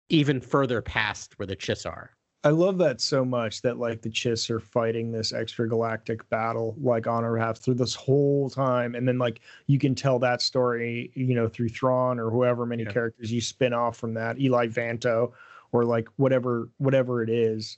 even further past where the Chiss are. I love that so much that like the Chiss are fighting this extra galactic battle like on our half through this whole time, and then like you can tell that story, you know, through Thrawn or whoever many Yeah. characters you spin off from that, Eli Vanto, or like whatever whatever it is,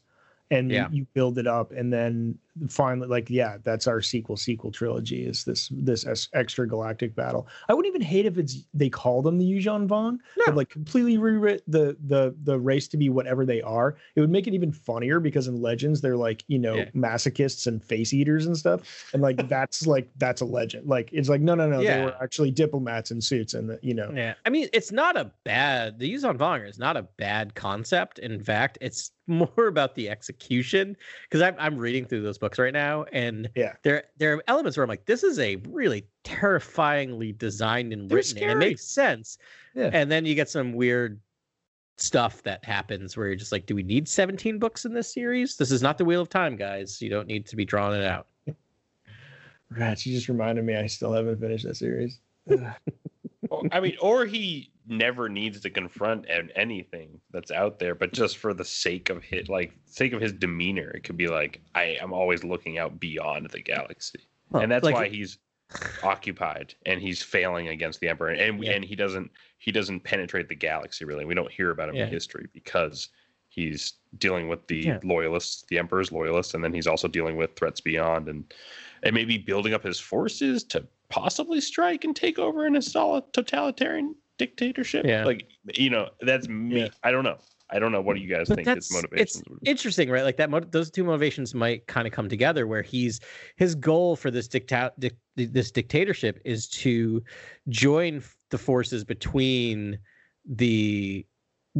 and Yeah. you build it up, and then finally, like yeah, that's our sequel sequel trilogy is this this extra galactic battle. I wouldn't even hate if it's they call them the Yuuzhan Vong, but like completely rewrite the the the race to be whatever they are. It would make it even funnier because in Legends they're like you know Yeah. masochists and face eaters and stuff, and like that's like that's a legend. Like it's like no no no they Yeah. were actually diplomats in suits and you know Yeah, I mean, it's not a bad. The Yuuzhan Vonger is not a bad concept. In fact, it's more about the execution because I'm I'm reading through those books right now, and Yeah. there there are elements where I'm like, this is a really terrifyingly designed and They're written, and it makes sense. Yeah. And then you get some weird stuff that happens where you're just like, do we need 17 books in this series? This is not the Wheel of Time, guys. You don't need to be drawing it out. Rats, you just reminded me I still haven't finished that series. Or- I mean, or he never needs to confront an- anything that's out there, but just for the sake of his like sake of his demeanor, it could be like I am always looking out beyond the galaxy, Well, and that's like- why he's occupied and he's failing against the emperor and Yeah. and he doesn't he doesn't penetrate the galaxy really we don't hear about him Yeah. in history because he's dealing with the Yeah. loyalists the emperor's loyalists and then he's also dealing with threats beyond and and maybe building up his forces to possibly strike and take over and install a totalitarian dictatorship? Yeah. like you know that's me. Yeah. i don't know. I don't know what do you guys but think his motivations it's would be. interesting right? Like that those two motivations might kind of come together where he's his goal for this dicta- dic- this dictatorship is to join the forces between the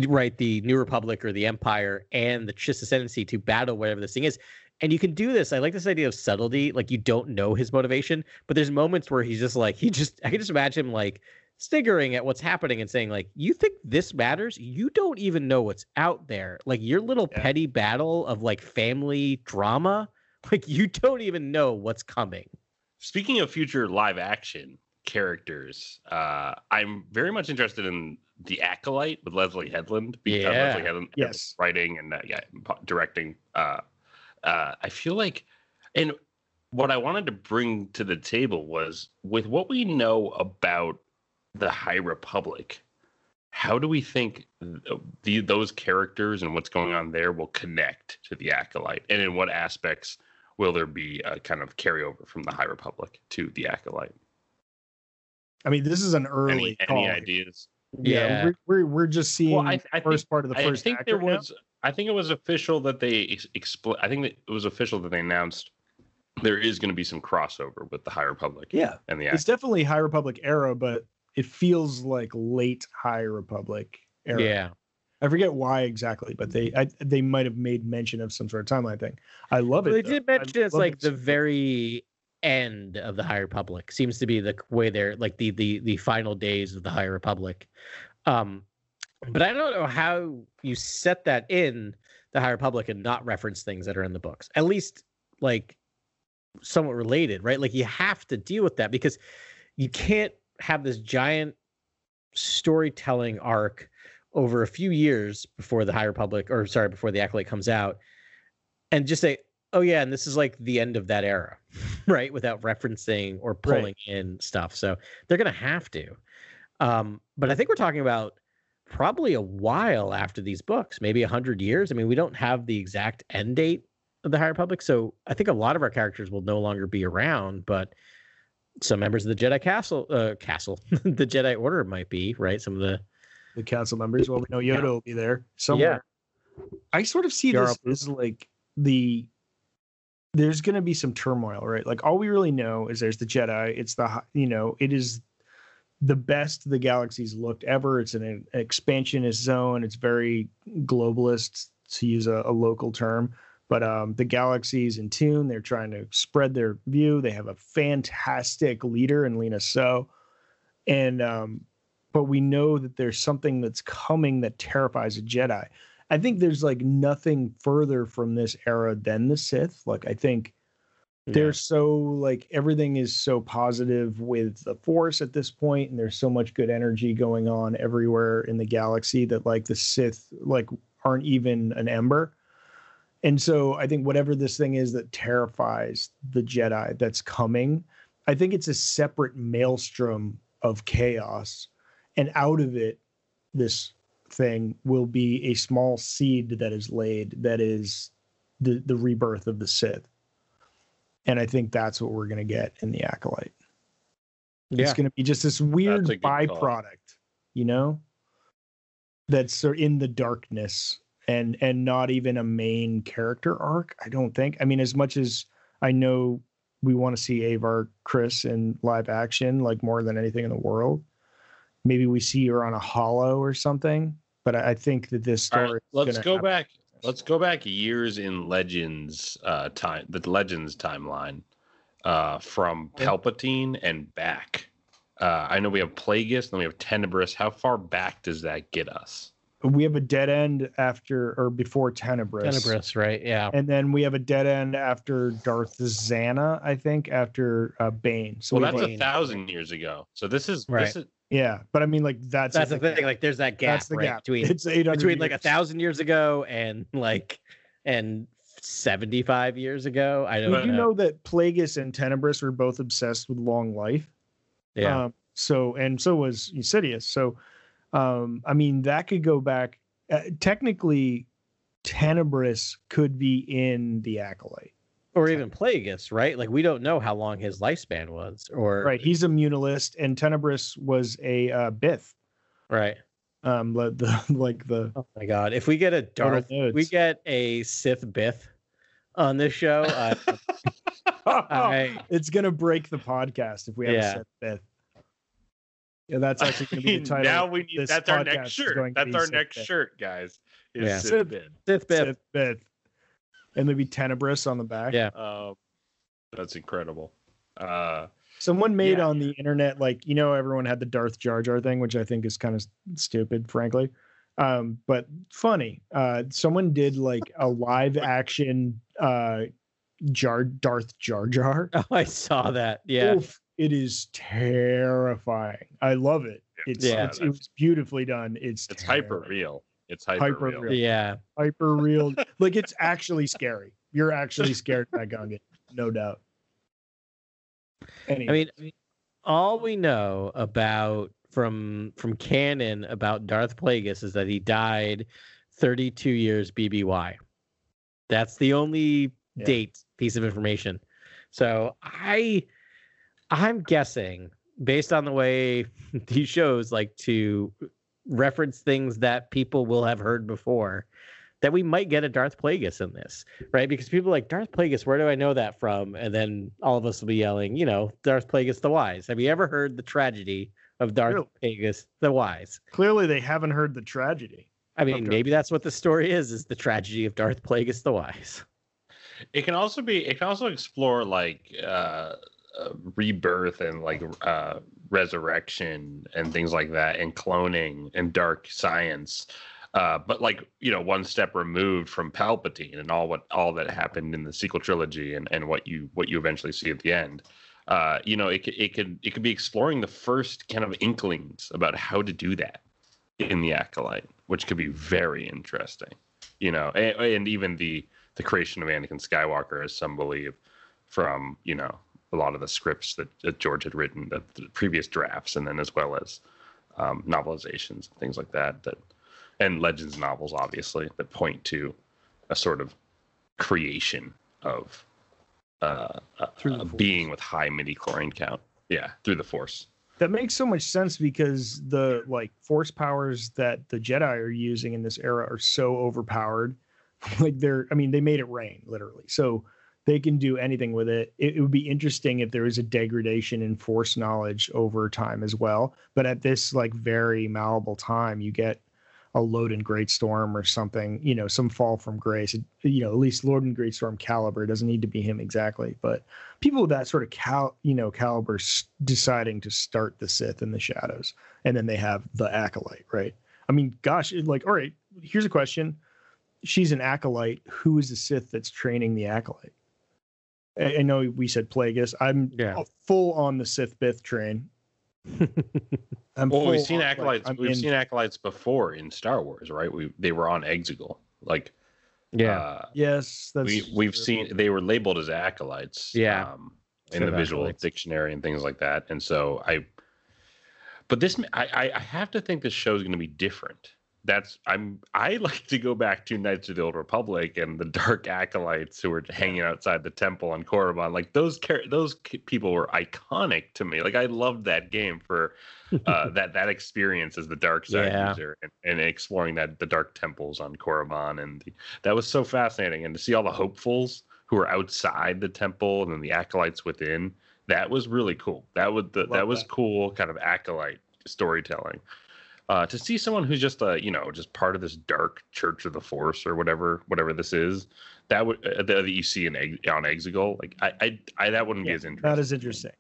right the new republic or the empire and the chiss ascendancy to battle whatever this thing is. And you can do this. I like this idea of subtlety. Like you don't know his motivation but there's moments where he's just like he just i can just imagine him like sniggering at what's happening and saying like you think this matters you don't even know what's out there like your little Yeah. petty battle of like family drama like you don't even know what's coming Speaking of future live action characters, uh, I'm very much interested in the Acolyte with Leslie Headland because Yeah. Leslie Headland Yes. writing and uh, yeah, directing. Uh, uh, I feel like, and what I wanted to bring to the table was with what we know about the High Republic. How do we think th- the, those characters and what's going on there will connect to the Acolyte, and in what aspects will there be a kind of carryover from the High Republic to the Acolyte? I mean, this is an early Any, call. any ideas? Yeah, Yeah. We're, we're we're just seeing Well, I, I the first think, part of the first. I first think act there right now. was. I think it was official that they ex- expl- I think that it was official that they announced there is going to be some crossover with the High Republic Yeah, and the it's definitely High Republic era, but it feels like late High Republic era. yeah I forget why exactly, but they I, they might have made mention of some sort of timeline thing. I love it. They though. did mention it's like it the very end of the High Republic seems to be the way they're like the the the final days of the High Republic. Um, but I don't know how you set that in the High Republic and not reference things that are in the books. At least like somewhat related, right? Like you have to deal with that because you can't have this giant storytelling arc over a few years before the High Republic, or sorry, before the Acolyte comes out, and just say, "Oh yeah," and this is like the end of that era, right? Without referencing or Right. pulling in stuff. So they're gonna have to. Um, but I think we're talking about probably a while after these books, maybe a hundred years. I mean, we don't have the exact end date of the High Republic, so I think a lot of our characters will no longer be around, but some members of the Jedi Castle, uh, Castle, the Jedi Order might be right. Some of the the council members. Well, we know Yoda Yeah. will be there somewhere. Yeah. I sort of see this as like the there's going to be some turmoil, right? Like all we really know is there's the Jedi. It's the you know it is the best the galaxy's looked ever. It's an, an expansionist zone. It's very globalist to use a, a local term. But um, the galaxy's in tune. They're trying to spread their view. They have a fantastic leader in Lina Soh, and um, but we know that there's something that's coming that terrifies a Jedi. I think there's like nothing further from this era than the Sith. Like I think they're so like everything is so positive with the Force at this point, and there's so much good energy going on everywhere in the galaxy that like the Sith like aren't even an ember. And so I think whatever this thing is that terrifies the Jedi that's coming, I think it's a separate maelstrom of chaos. And out of it, this thing will be a small seed that is laid that is the, the rebirth of the Sith. And I think that's what we're going to get in the Acolyte. Yeah. It's going to be just this weird That's a call. byproduct, you know, that's sort in the darkness and and not even a main character arc. I don't think. I mean, as much as I know we want to see Avar Kriss in live action, like more than anything in the world. Maybe we see her on a hollow or something. But I, I think that this story. right, let's go have- back. Let's go back years in Legends uh, time, the Legends timeline, uh, from Palpatine and back. Uh, I know we have Plagueis, then we have Tenebrous. How far back does that get us? We have a dead end after or before Tenebrous. Tenebrous, right? Yeah. And then we have a dead end after Darth Zannah, I think, after uh, Bane. So Well, we that's like- a thousand years ago. So this is Right. this is yeah, but I mean, like that's That's the gap. thing. Like, there's that gap, that's the right? gap Between It's 800 between like a thousand years ago and like and 75 years ago. I don't Did you know. know that Plagueis and Tenebrous were both obsessed with long life? Yeah. Um, so and so was Eusidius. So, um, I mean, that could go back. Uh, technically, Tenebrous could be in the acolyte. or even Plagueis, right? Like we don't know how long his lifespan was, or Right. He's a munalist, and Tenebrous was a uh, Bith. right. Um, le- the like the Oh my god! If we get a Darth, we get a Sith Bith on this show. Uh, I, it's gonna break the podcast if we have Yeah. a Sith Bith. Yeah, that's actually gonna be the title. now we need that's our next shirt. That's our Sith next Bith. shirt, guys. Is Yeah. Sith Sith- Bith. Sith Bith. Sith Bith. And maybe Tenebrous on the back. Yeah. Um, that's incredible. Uh, Someone made Yeah. on the internet, like, you know, everyone had the Darth Jar Jar thing, which I think is kind of stupid, frankly. Um, but funny. Uh, someone did like a live action uh Jar Darth Jar Jar. Oh, I saw that. Yeah. Oof, it is terrifying. I love it. It's, Yeah, it's it was beautifully done. It's it's hyper real. It's hyper, Hyper real. real. Yeah. hyper real. like it's actually scary. You're actually scared of that Gungan, no doubt. Anyway, I mean, all we know about from from canon about Darth Plagueis is that he died 32 years BBY. That's the only Yeah. date piece of information. So I I'm guessing based on the way these shows like to reference things that people will have heard before that we might get a Darth Plagueis in this, right? Because people are like Darth Plagueis, where do I know that from? And then all of us will be yelling, you know, Darth Plagueis the Wise. Have you ever heard the tragedy of Darth Plagueis the Wise? clearly they haven't heard the tragedy. I mean, maybe that's what the story is: is the tragedy of Darth Plagueis the Wise. It can also be. It can also explore like uh, uh, rebirth and like uh, resurrection and things like that, and cloning and dark science. Uh, but like you know, one step removed from Palpatine and all what all that happened in the sequel trilogy, and and what you what you eventually see at the end. Uh, you know, it it could it could be exploring the first kind of inklings about how to do that in the acolyte, which could be very interesting. You know, and, and even the the creation of Anakin Skywalker, as some believe, from you know a lot of the scripts that, that George had written, the, the previous drafts, and then as well as um, novelizations and things like that, that and legends novels, obviously, that point to a sort of creation of uh, a, a being with high midi-chlorian count. Yeah, through the Force. That makes so much sense because the like force powers that the Jedi are using in this era are so overpowered. like they're, I mean, they made it rain literally, so they can do anything with it. it. It would be interesting if there was a degradation in force knowledge over time as well. But at this like very malleable time, you get a load in Great Storm or something, you know, some fall from grace. You know, at least Lord in Great Storm caliber doesn't need to be him exactly, but people with that sort of cal, you know, caliber s- deciding to start the Sith in the shadows, and then they have the acolyte, right? I mean, gosh, it- like, all right, here's a question: She's an acolyte. Who is the Sith that's training the acolyte? I, I know we said Plagueis. I'm Yeah. full on the Sith Bith train. I'm Well, we've seen on, acolytes. I'm we've in- seen acolytes before in Star Wars, right? We they were on Exegol, like uh, Yes, that's we we've seen they were labeled as acolytes Yeah. um, in the visual acolytes. dictionary and things like that and so i but this i i, I have to think this show is going to be different that's i'm i like to go back to knights of the old republic and the dark acolytes who were hanging outside the temple on korriban. Like those char- those people were iconic to me. Like i loved that game for uh, that that experience as the dark side Yeah. user and, and exploring that the dark temples on korriban and the, that was so fascinating. And to see all the hopefuls who were outside the temple and then the acolytes within that was really cool. That would the, that was that. cool kind of acolyte storytelling uh, to see someone who's just a you know just part of this dark church of the force or whatever whatever this is that would uh, that that you see in Ex- on exegol like I, I i that wouldn't be as interesting that is interesting.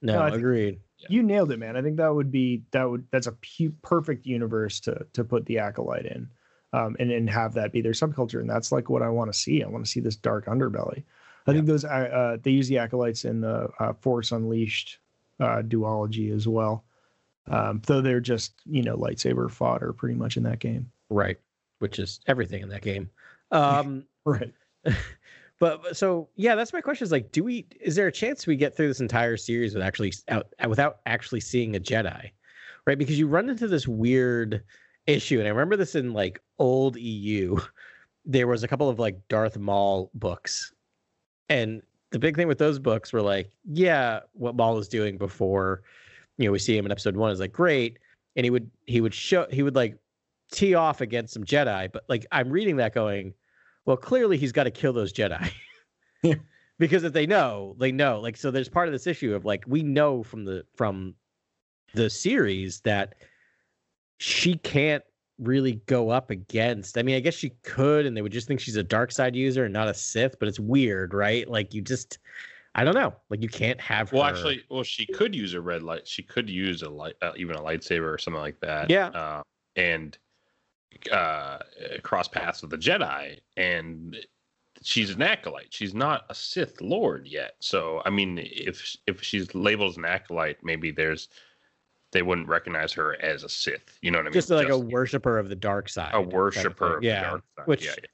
No, No, I think- agreed. You nailed it, man. I think that would be that would that's a pu- perfect universe to to put the acolyte in, um, and and have that be their subculture, and that's like what I want to see. I want to see this dark underbelly. I think those uh, uh, they use the acolytes in the uh, Force Unleashed uh, duology as well, um, though they're just you know lightsaber fodder pretty much in that game. Right. Which is everything in that game. Um, Right. but, but so yeah, that's my question. Is like, do we? Is there a chance we get through this entire series with actually out without actually seeing a Jedi, right? Because you run into this weird issue, and I remember this in like old EU. There was a couple of like Darth Maul books, and the big thing with those books were like, yeah, what Maul is doing before, you know, we see him in episode one is like great, and he would he would show he would like tee off against some Jedi, but like I'm reading that going, well, clearly he's got to kill those Jedi. Yeah. because if they know, they know. Like so there's part of this issue of like we know from the from the series that she can't really go up against. I mean, I guess she could and they would just think she's a dark side user and not a Sith, but it's weird, right? Like you just I don't know. Like you can't have Well, her- actually, well, she could use a red light. She could use a light, uh, even a lightsaber or something like that. Yeah. Uh, and uh, cross paths with the Jedi, and she's an acolyte. She's not a Sith Lord yet. So, I mean, if if she's labeled as an acolyte, maybe there's they wouldn't recognize her as a Sith. You know what I mean? just like a worshiper of the dark side. a worshiper of the Yeah. dark side. which- yeah, yeah.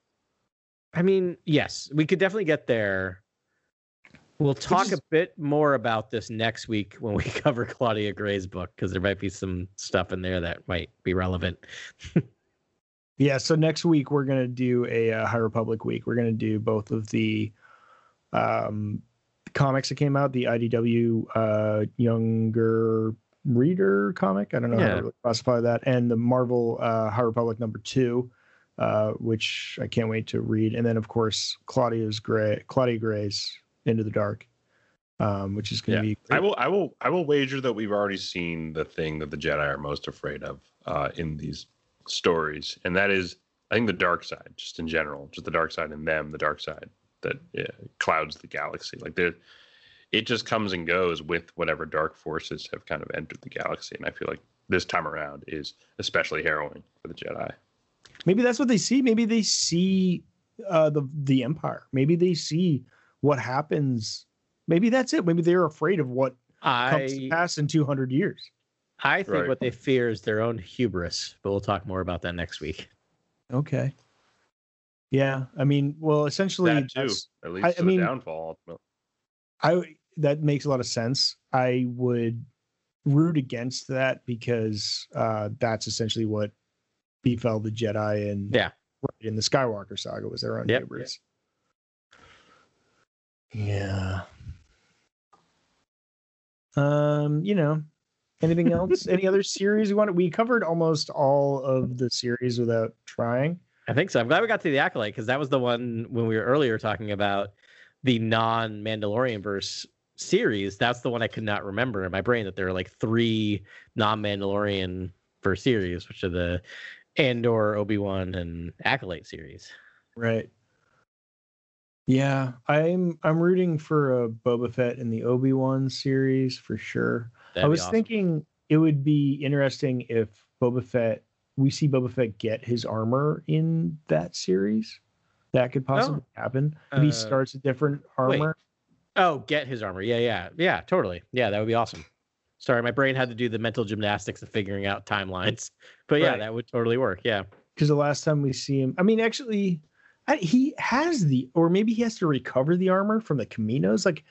I mean, yes, we could definitely get there. We'll talk is- a bit more about this next week when we cover Claudia Gray's book because there might be some stuff in there that might be relevant. Yeah, so next week we're gonna do a uh, High Republic week. We're gonna do both of the um, comics that came out, the IDW uh, younger reader comic. I don't know how to really classify that, and the Marvel uh, High Republic number two, uh, which I can't wait to read. And then of course Claudia's Gray, Claudia Gray's Into the Dark, um, which is gonna Yeah. be. I will, I will, I will wager that we've already seen the thing that the Jedi are most afraid of uh, in these stories, and that is, I think, the dark side, just in general, just the dark side in them, the dark side that uh, clouds the galaxy. Like there, it just comes and goes with whatever dark forces have kind of entered the galaxy, and I feel like this time around is especially harrowing for the Jedi. maybe that's what they see maybe they see uh the the empire maybe they see what happens maybe that's it maybe they're afraid of what comes to pass in 200 years I think Right. what they fear is their own hubris, but we'll talk more about that next week. okay yeah i mean well essentially That too, at least I- to I mean- downfall. Ultimately. i that makes a lot of sense i would root against that because uh that's essentially what befell the jedi and Yeah. in the skywalker saga was their own Yep. hubris yeah um you know anything else any other series we wanted we covered almost all of the series without trying I think so. I'm glad we got to the acolyte because that was the one when we were earlier talking about the non Mandalorian verse series. That's the one I could not remember in my brain that there are like three non Mandalorian verse series, which are the Andor, Obi Wan, and Acolyte series. Right. Yeah, I'm I'm rooting for a Boba Fett in the Obi Wan series for sure. That'd I was awesome. thinking it would be interesting if Boba Fett we see Boba Fett get his armor in that series. That could possibly happen. If he Uh, starts a different wait. armor. Oh, get his armor. Yeah, yeah, yeah, totally. Yeah, that would be awesome. Sorry, my brain had to do the mental gymnastics of figuring out timelines, but yeah, Right. that would totally work. Yeah, Because the last time we see him, I mean, actually, I, he has the, or maybe he has to recover the armor from the Kaminos. Like,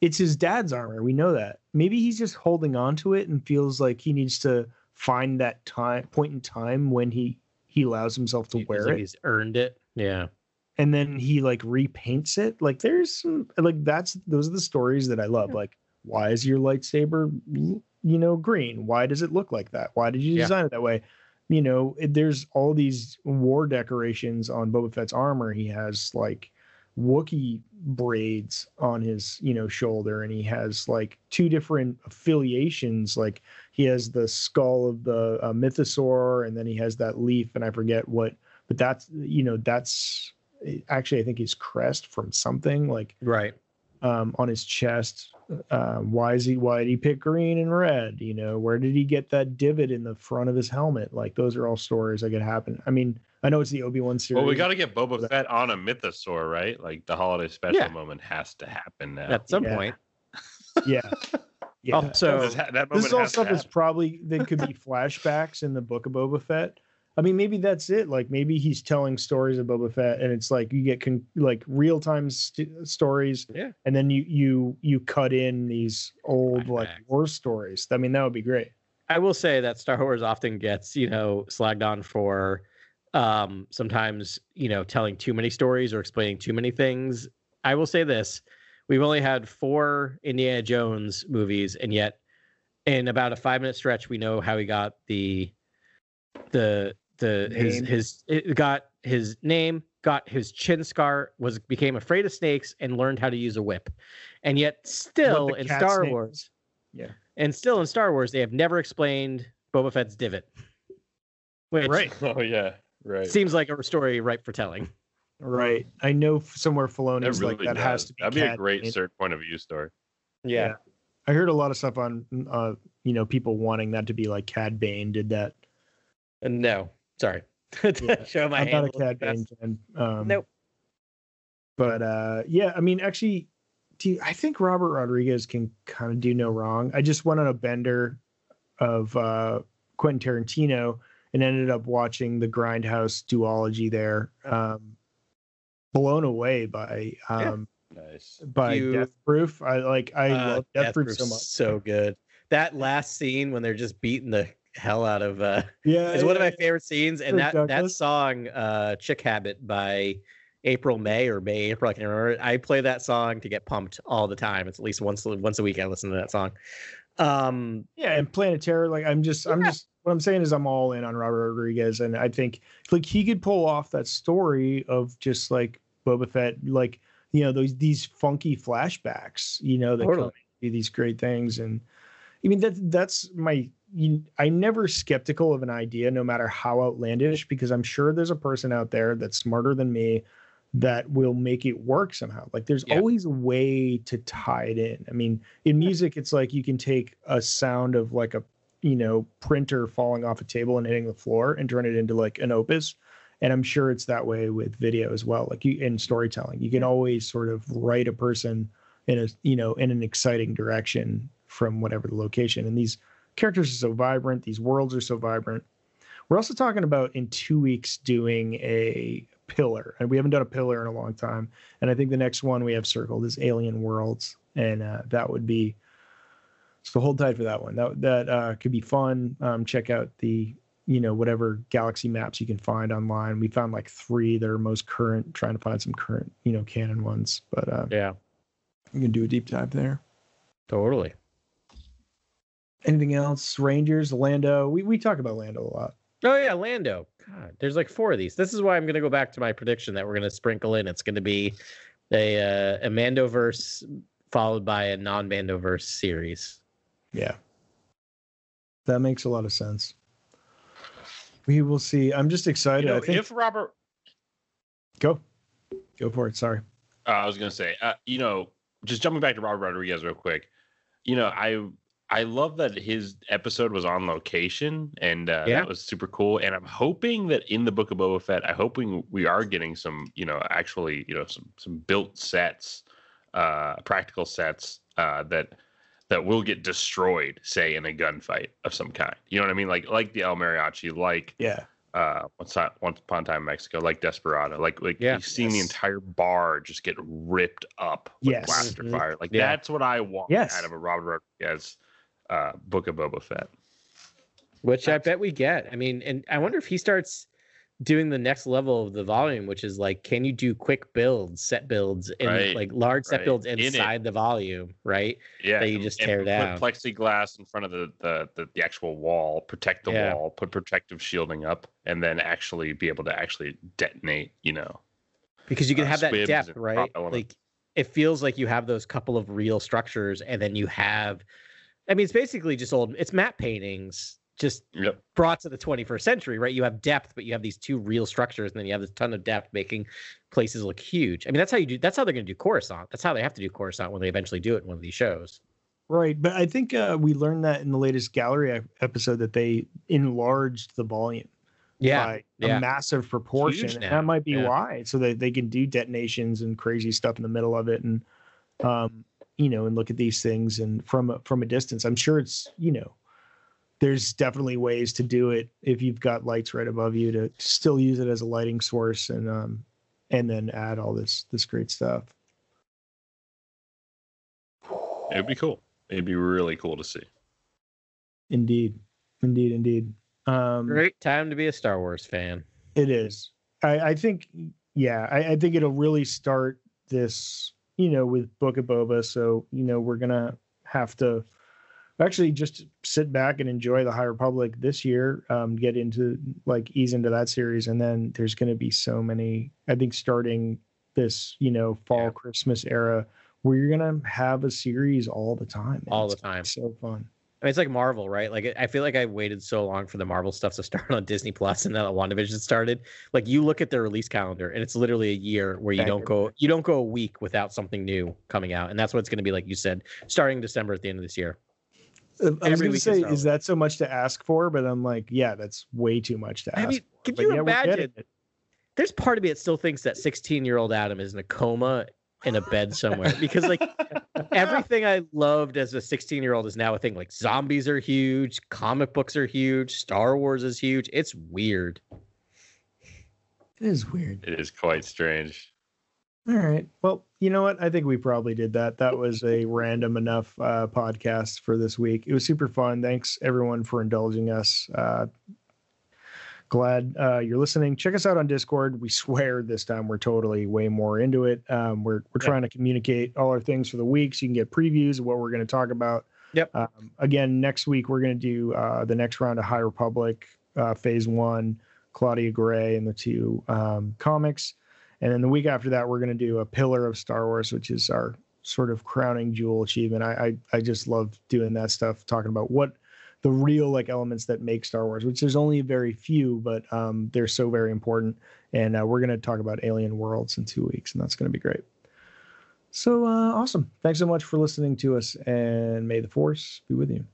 it's his dad's armor. We know that. Maybe he's just holding on to it and feels like he needs to find that time point in time when he he allows himself to He feels wear like it, he's earned it. Yeah, and then he like repaints it. Like, there's some like that's those are the stories that I love. Like, why is your lightsaber, you know, green? Why does it look like that? Why did you Yeah. design it that way? You know, there's all these war decorations on Boba Fett's armor. He has like Wookiee braids on his, you know, shoulder, and he has like two different affiliations. Like he has the skull of the uh, mythosaur, and then he has that leaf, and I forget what, but that's, you know, that's actually I think his crest from something like right. Um, on his chest. Um, why is he? Why did he pick green and red? You know, where did he get that divot in the front of his helmet? Like those are all stories that could happen. I mean, I know it's the Obi Wan series. Well, we got to get Boba that- Fett on a mythosaur, right? Like the holiday special Yeah. moment has to happen now. At some Yeah. point. yeah, yeah. So This ha- that this is all stuff that's happen. probably that could be flashbacks in the book of Boba Fett. I mean, maybe that's it. Like maybe he's telling stories of Boba Fett, and it's like you get con- like real time st- stories, Yeah. and then you you you cut in these old like war stories. I mean, that would be great. I will say that Star Wars often gets, you know, slagged on for um sometimes, you know, telling too many stories or explaining too many things. I will say this. We've only had four Indiana Jones movies, and yet in about a five minute stretch, we know how he got the the the his Name. his it got his name, got his chin scar, was became afraid of snakes, and learned how to use a whip. And yet still in Star name Wars. Yeah. and still in Star Wars, they have never explained Boba Fett's divot. Which Right. Oh yeah, right. seems like a story ripe for telling. Right. I know f- somewhere That Filoni's really like that does. has to be. That'd be a great Bane. third point of view story. Yeah. I heard a lot of stuff on uh you know people wanting that to be like Cad Bane did that. And No, sorry. Yeah. Show my I'm not a Cad Bane fan. Um, Nope. But uh, yeah, I mean, actually, do you- I think Robert Rodriguez can kind of do no wrong. I just went on a bender of uh, Quentin Tarantino and ended up watching the Grindhouse duology there. Um, blown away by Yeah. um, Nice. by You- Death Proof. I like I Uh, love Death, Death Proof so much. So good. That last scene when they're just beating the hell out of uh Yeah, is one of my favorite scenes. And that that song, uh Chick Habit by April May or May April, I can't remember. I play that song to get pumped all the time. It's at least once once a week I listen to that song. Um Yeah, and Planet Terror, like I'm just, I'm just, what I'm saying is I'm all in on Robert Rodriguez, and I think like he could pull off that story of just like Boba Fett, like you know those these funky flashbacks, you know, that come Totally. do these great things, and I mean that that's my. You, I'm never skeptical of an idea, no matter how outlandish, because I'm sure there's a person out there that's smarter than me that will make it work somehow. Like there's Yeah. always a way to tie it in. I mean, in music, it's like you can take a sound of like a you know printer falling off a table and hitting the floor and turn it into like an opus. And I'm sure it's that way with video as well. Like you in storytelling, you can always sort of write a person in a you know in an exciting direction from whatever the location. And these characters are so vibrant. These worlds are so vibrant. We're also talking about in two weeks doing a pillar, and we haven't done a pillar in a long time. And I think the next one we have circled is Alien Worlds, and uh, that would be so hold tight for that one. That that uh, could be fun. Um, check out the you know whatever galaxy maps you can find online. We found like three that are most current. Trying to find some current you know canon ones, but uh, yeah, you can do a deep dive there. totally. Anything else? Rangers, Lando. We we talk about Lando a lot. Oh yeah, Lando. God, there's like four of these. This is why I'm gonna go back to my prediction that we're gonna sprinkle in. It's gonna be a uh, a Mandoverse followed by a non-Mandoverse series. Yeah. That makes a lot of sense. We will see. I'm just excited. You know, I think if Robert, go. Go for it. Sorry. uh, I was gonna say, uh, you know, just jumping back to Robert Rodriguez real quick. You know, I I love that his episode was on location, and uh, Yeah. that was super cool. And I'm hoping that in the Book of Boba Fett, I'm hoping we are getting some, you know, actually, you know, some some built sets, uh, practical sets uh, that that will get destroyed, say in a gunfight of some kind. You know what I mean? Like like the El Mariachi, like Yeah. uh once on once upon a time in Mexico, like Desperado, like like Yeah. you've seen the entire bar just get ripped up with Yes. blaster Mhm. fire. Like Yeah. that's what I want Yes. out of a Robert Rodriguez uh book of Boba Fett. which I bet we get. I mean, and I wonder if he starts doing the next level of the volume, which is like, can you do quick builds, set builds, and Right, like large set right. builds In inside the volume, right? Yeah. That you and- just and tear put down. plexiglass in front of the, the the the actual wall, protect the Yeah. wall, put protective shielding up, and then actually be able to actually detonate, you know. Because you can uh, have that depth, right? Like it feels like you have those couple of real structures, and then you have, I mean, it's basically just old. It's map paintings, just Yep. brought to the 21st century, right? You have depth, but you have these two real structures, and then you have this ton of depth making places look huge. I mean, that's how you do. That's how they're going to do Coruscant. That's how they have to do Coruscant when they eventually do it in one of these shows. Right. But I think uh, we learned that in the latest gallery episode that they enlarged the volume Yeah, by yeah. a massive proportion. And that might be yeah. why. So that they can do detonations and crazy stuff in the middle of it and um, you know, and look at these things and from a from a distance. I'm sure it's, you know, there's definitely ways to do it if you've got lights right above you to still use it as a lighting source and um and then add all this this great stuff. It'd be cool. It'd be really cool to see. Indeed, indeed, indeed. Um, Great time to be a Star Wars fan. It is. I, I think, yeah, I, I think it'll really start this, you know, with Book of Boba. So, you know, we're gonna have to actually just sit back and enjoy the High Republic this year. Um, get into like ease into that series, and then there's gonna be so many. I think starting this, you know, fall Yeah. Christmas era, where you're gonna have a series all the time. All the time. So fun. I mean, it's like Marvel, right? Like, I feel like I waited so long for the Marvel stuff to start on Disney Plus, and now that WandaVision started, like you look at their release calendar, and it's literally a year where you don't go, you don't go a week without something new coming out, and that's what it's going to be like you said, starting December at the end of this year. I was week is say, is that so much to ask for? But I'm like, yeah, that's way too much to I ask. mean, for. can But you yeah, imagine? There's part of me that still thinks that 16 year old Adam is in a coma in a bed somewhere because like everything I loved as a 16 year old is now a thing. Like zombies are huge, comic books are huge, Star Wars is huge. It's weird. It is weird. It is quite strange. All right. Well, you know what? I think we probably did that. That was a random enough uh, podcast for this week. It was super fun. Thanks everyone for indulging us. Uh, glad uh, you're listening. Check us out on Discord. We swear this time we're totally way more into it. Um, we're we're trying to communicate all our things for the week, so you can get previews of what we're going to talk about. Yep. Um, again, next week we're going to do uh, the next round of High Republic, uh, Phase One, Claudia Gray, and the two um, comics. And then the week after that, we're going to do a pillar of Star Wars, which is our sort of crowning jewel achievement. I, I I just love doing that stuff, talking about what the real like elements that make Star Wars, which there's only very few, but um, they're so very important. And uh, we're going to talk about Alien Worlds in two weeks, and that's going to be great. So uh, awesome! Thanks so much for listening to us, and may the Force be with you.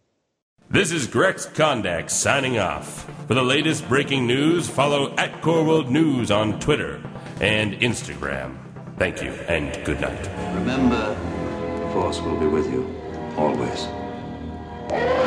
This is Grex Kondak signing off. For the latest breaking news, follow at Core World News on Twitter and Instagram. Thank you and good night. Remember, the Force will be with you always.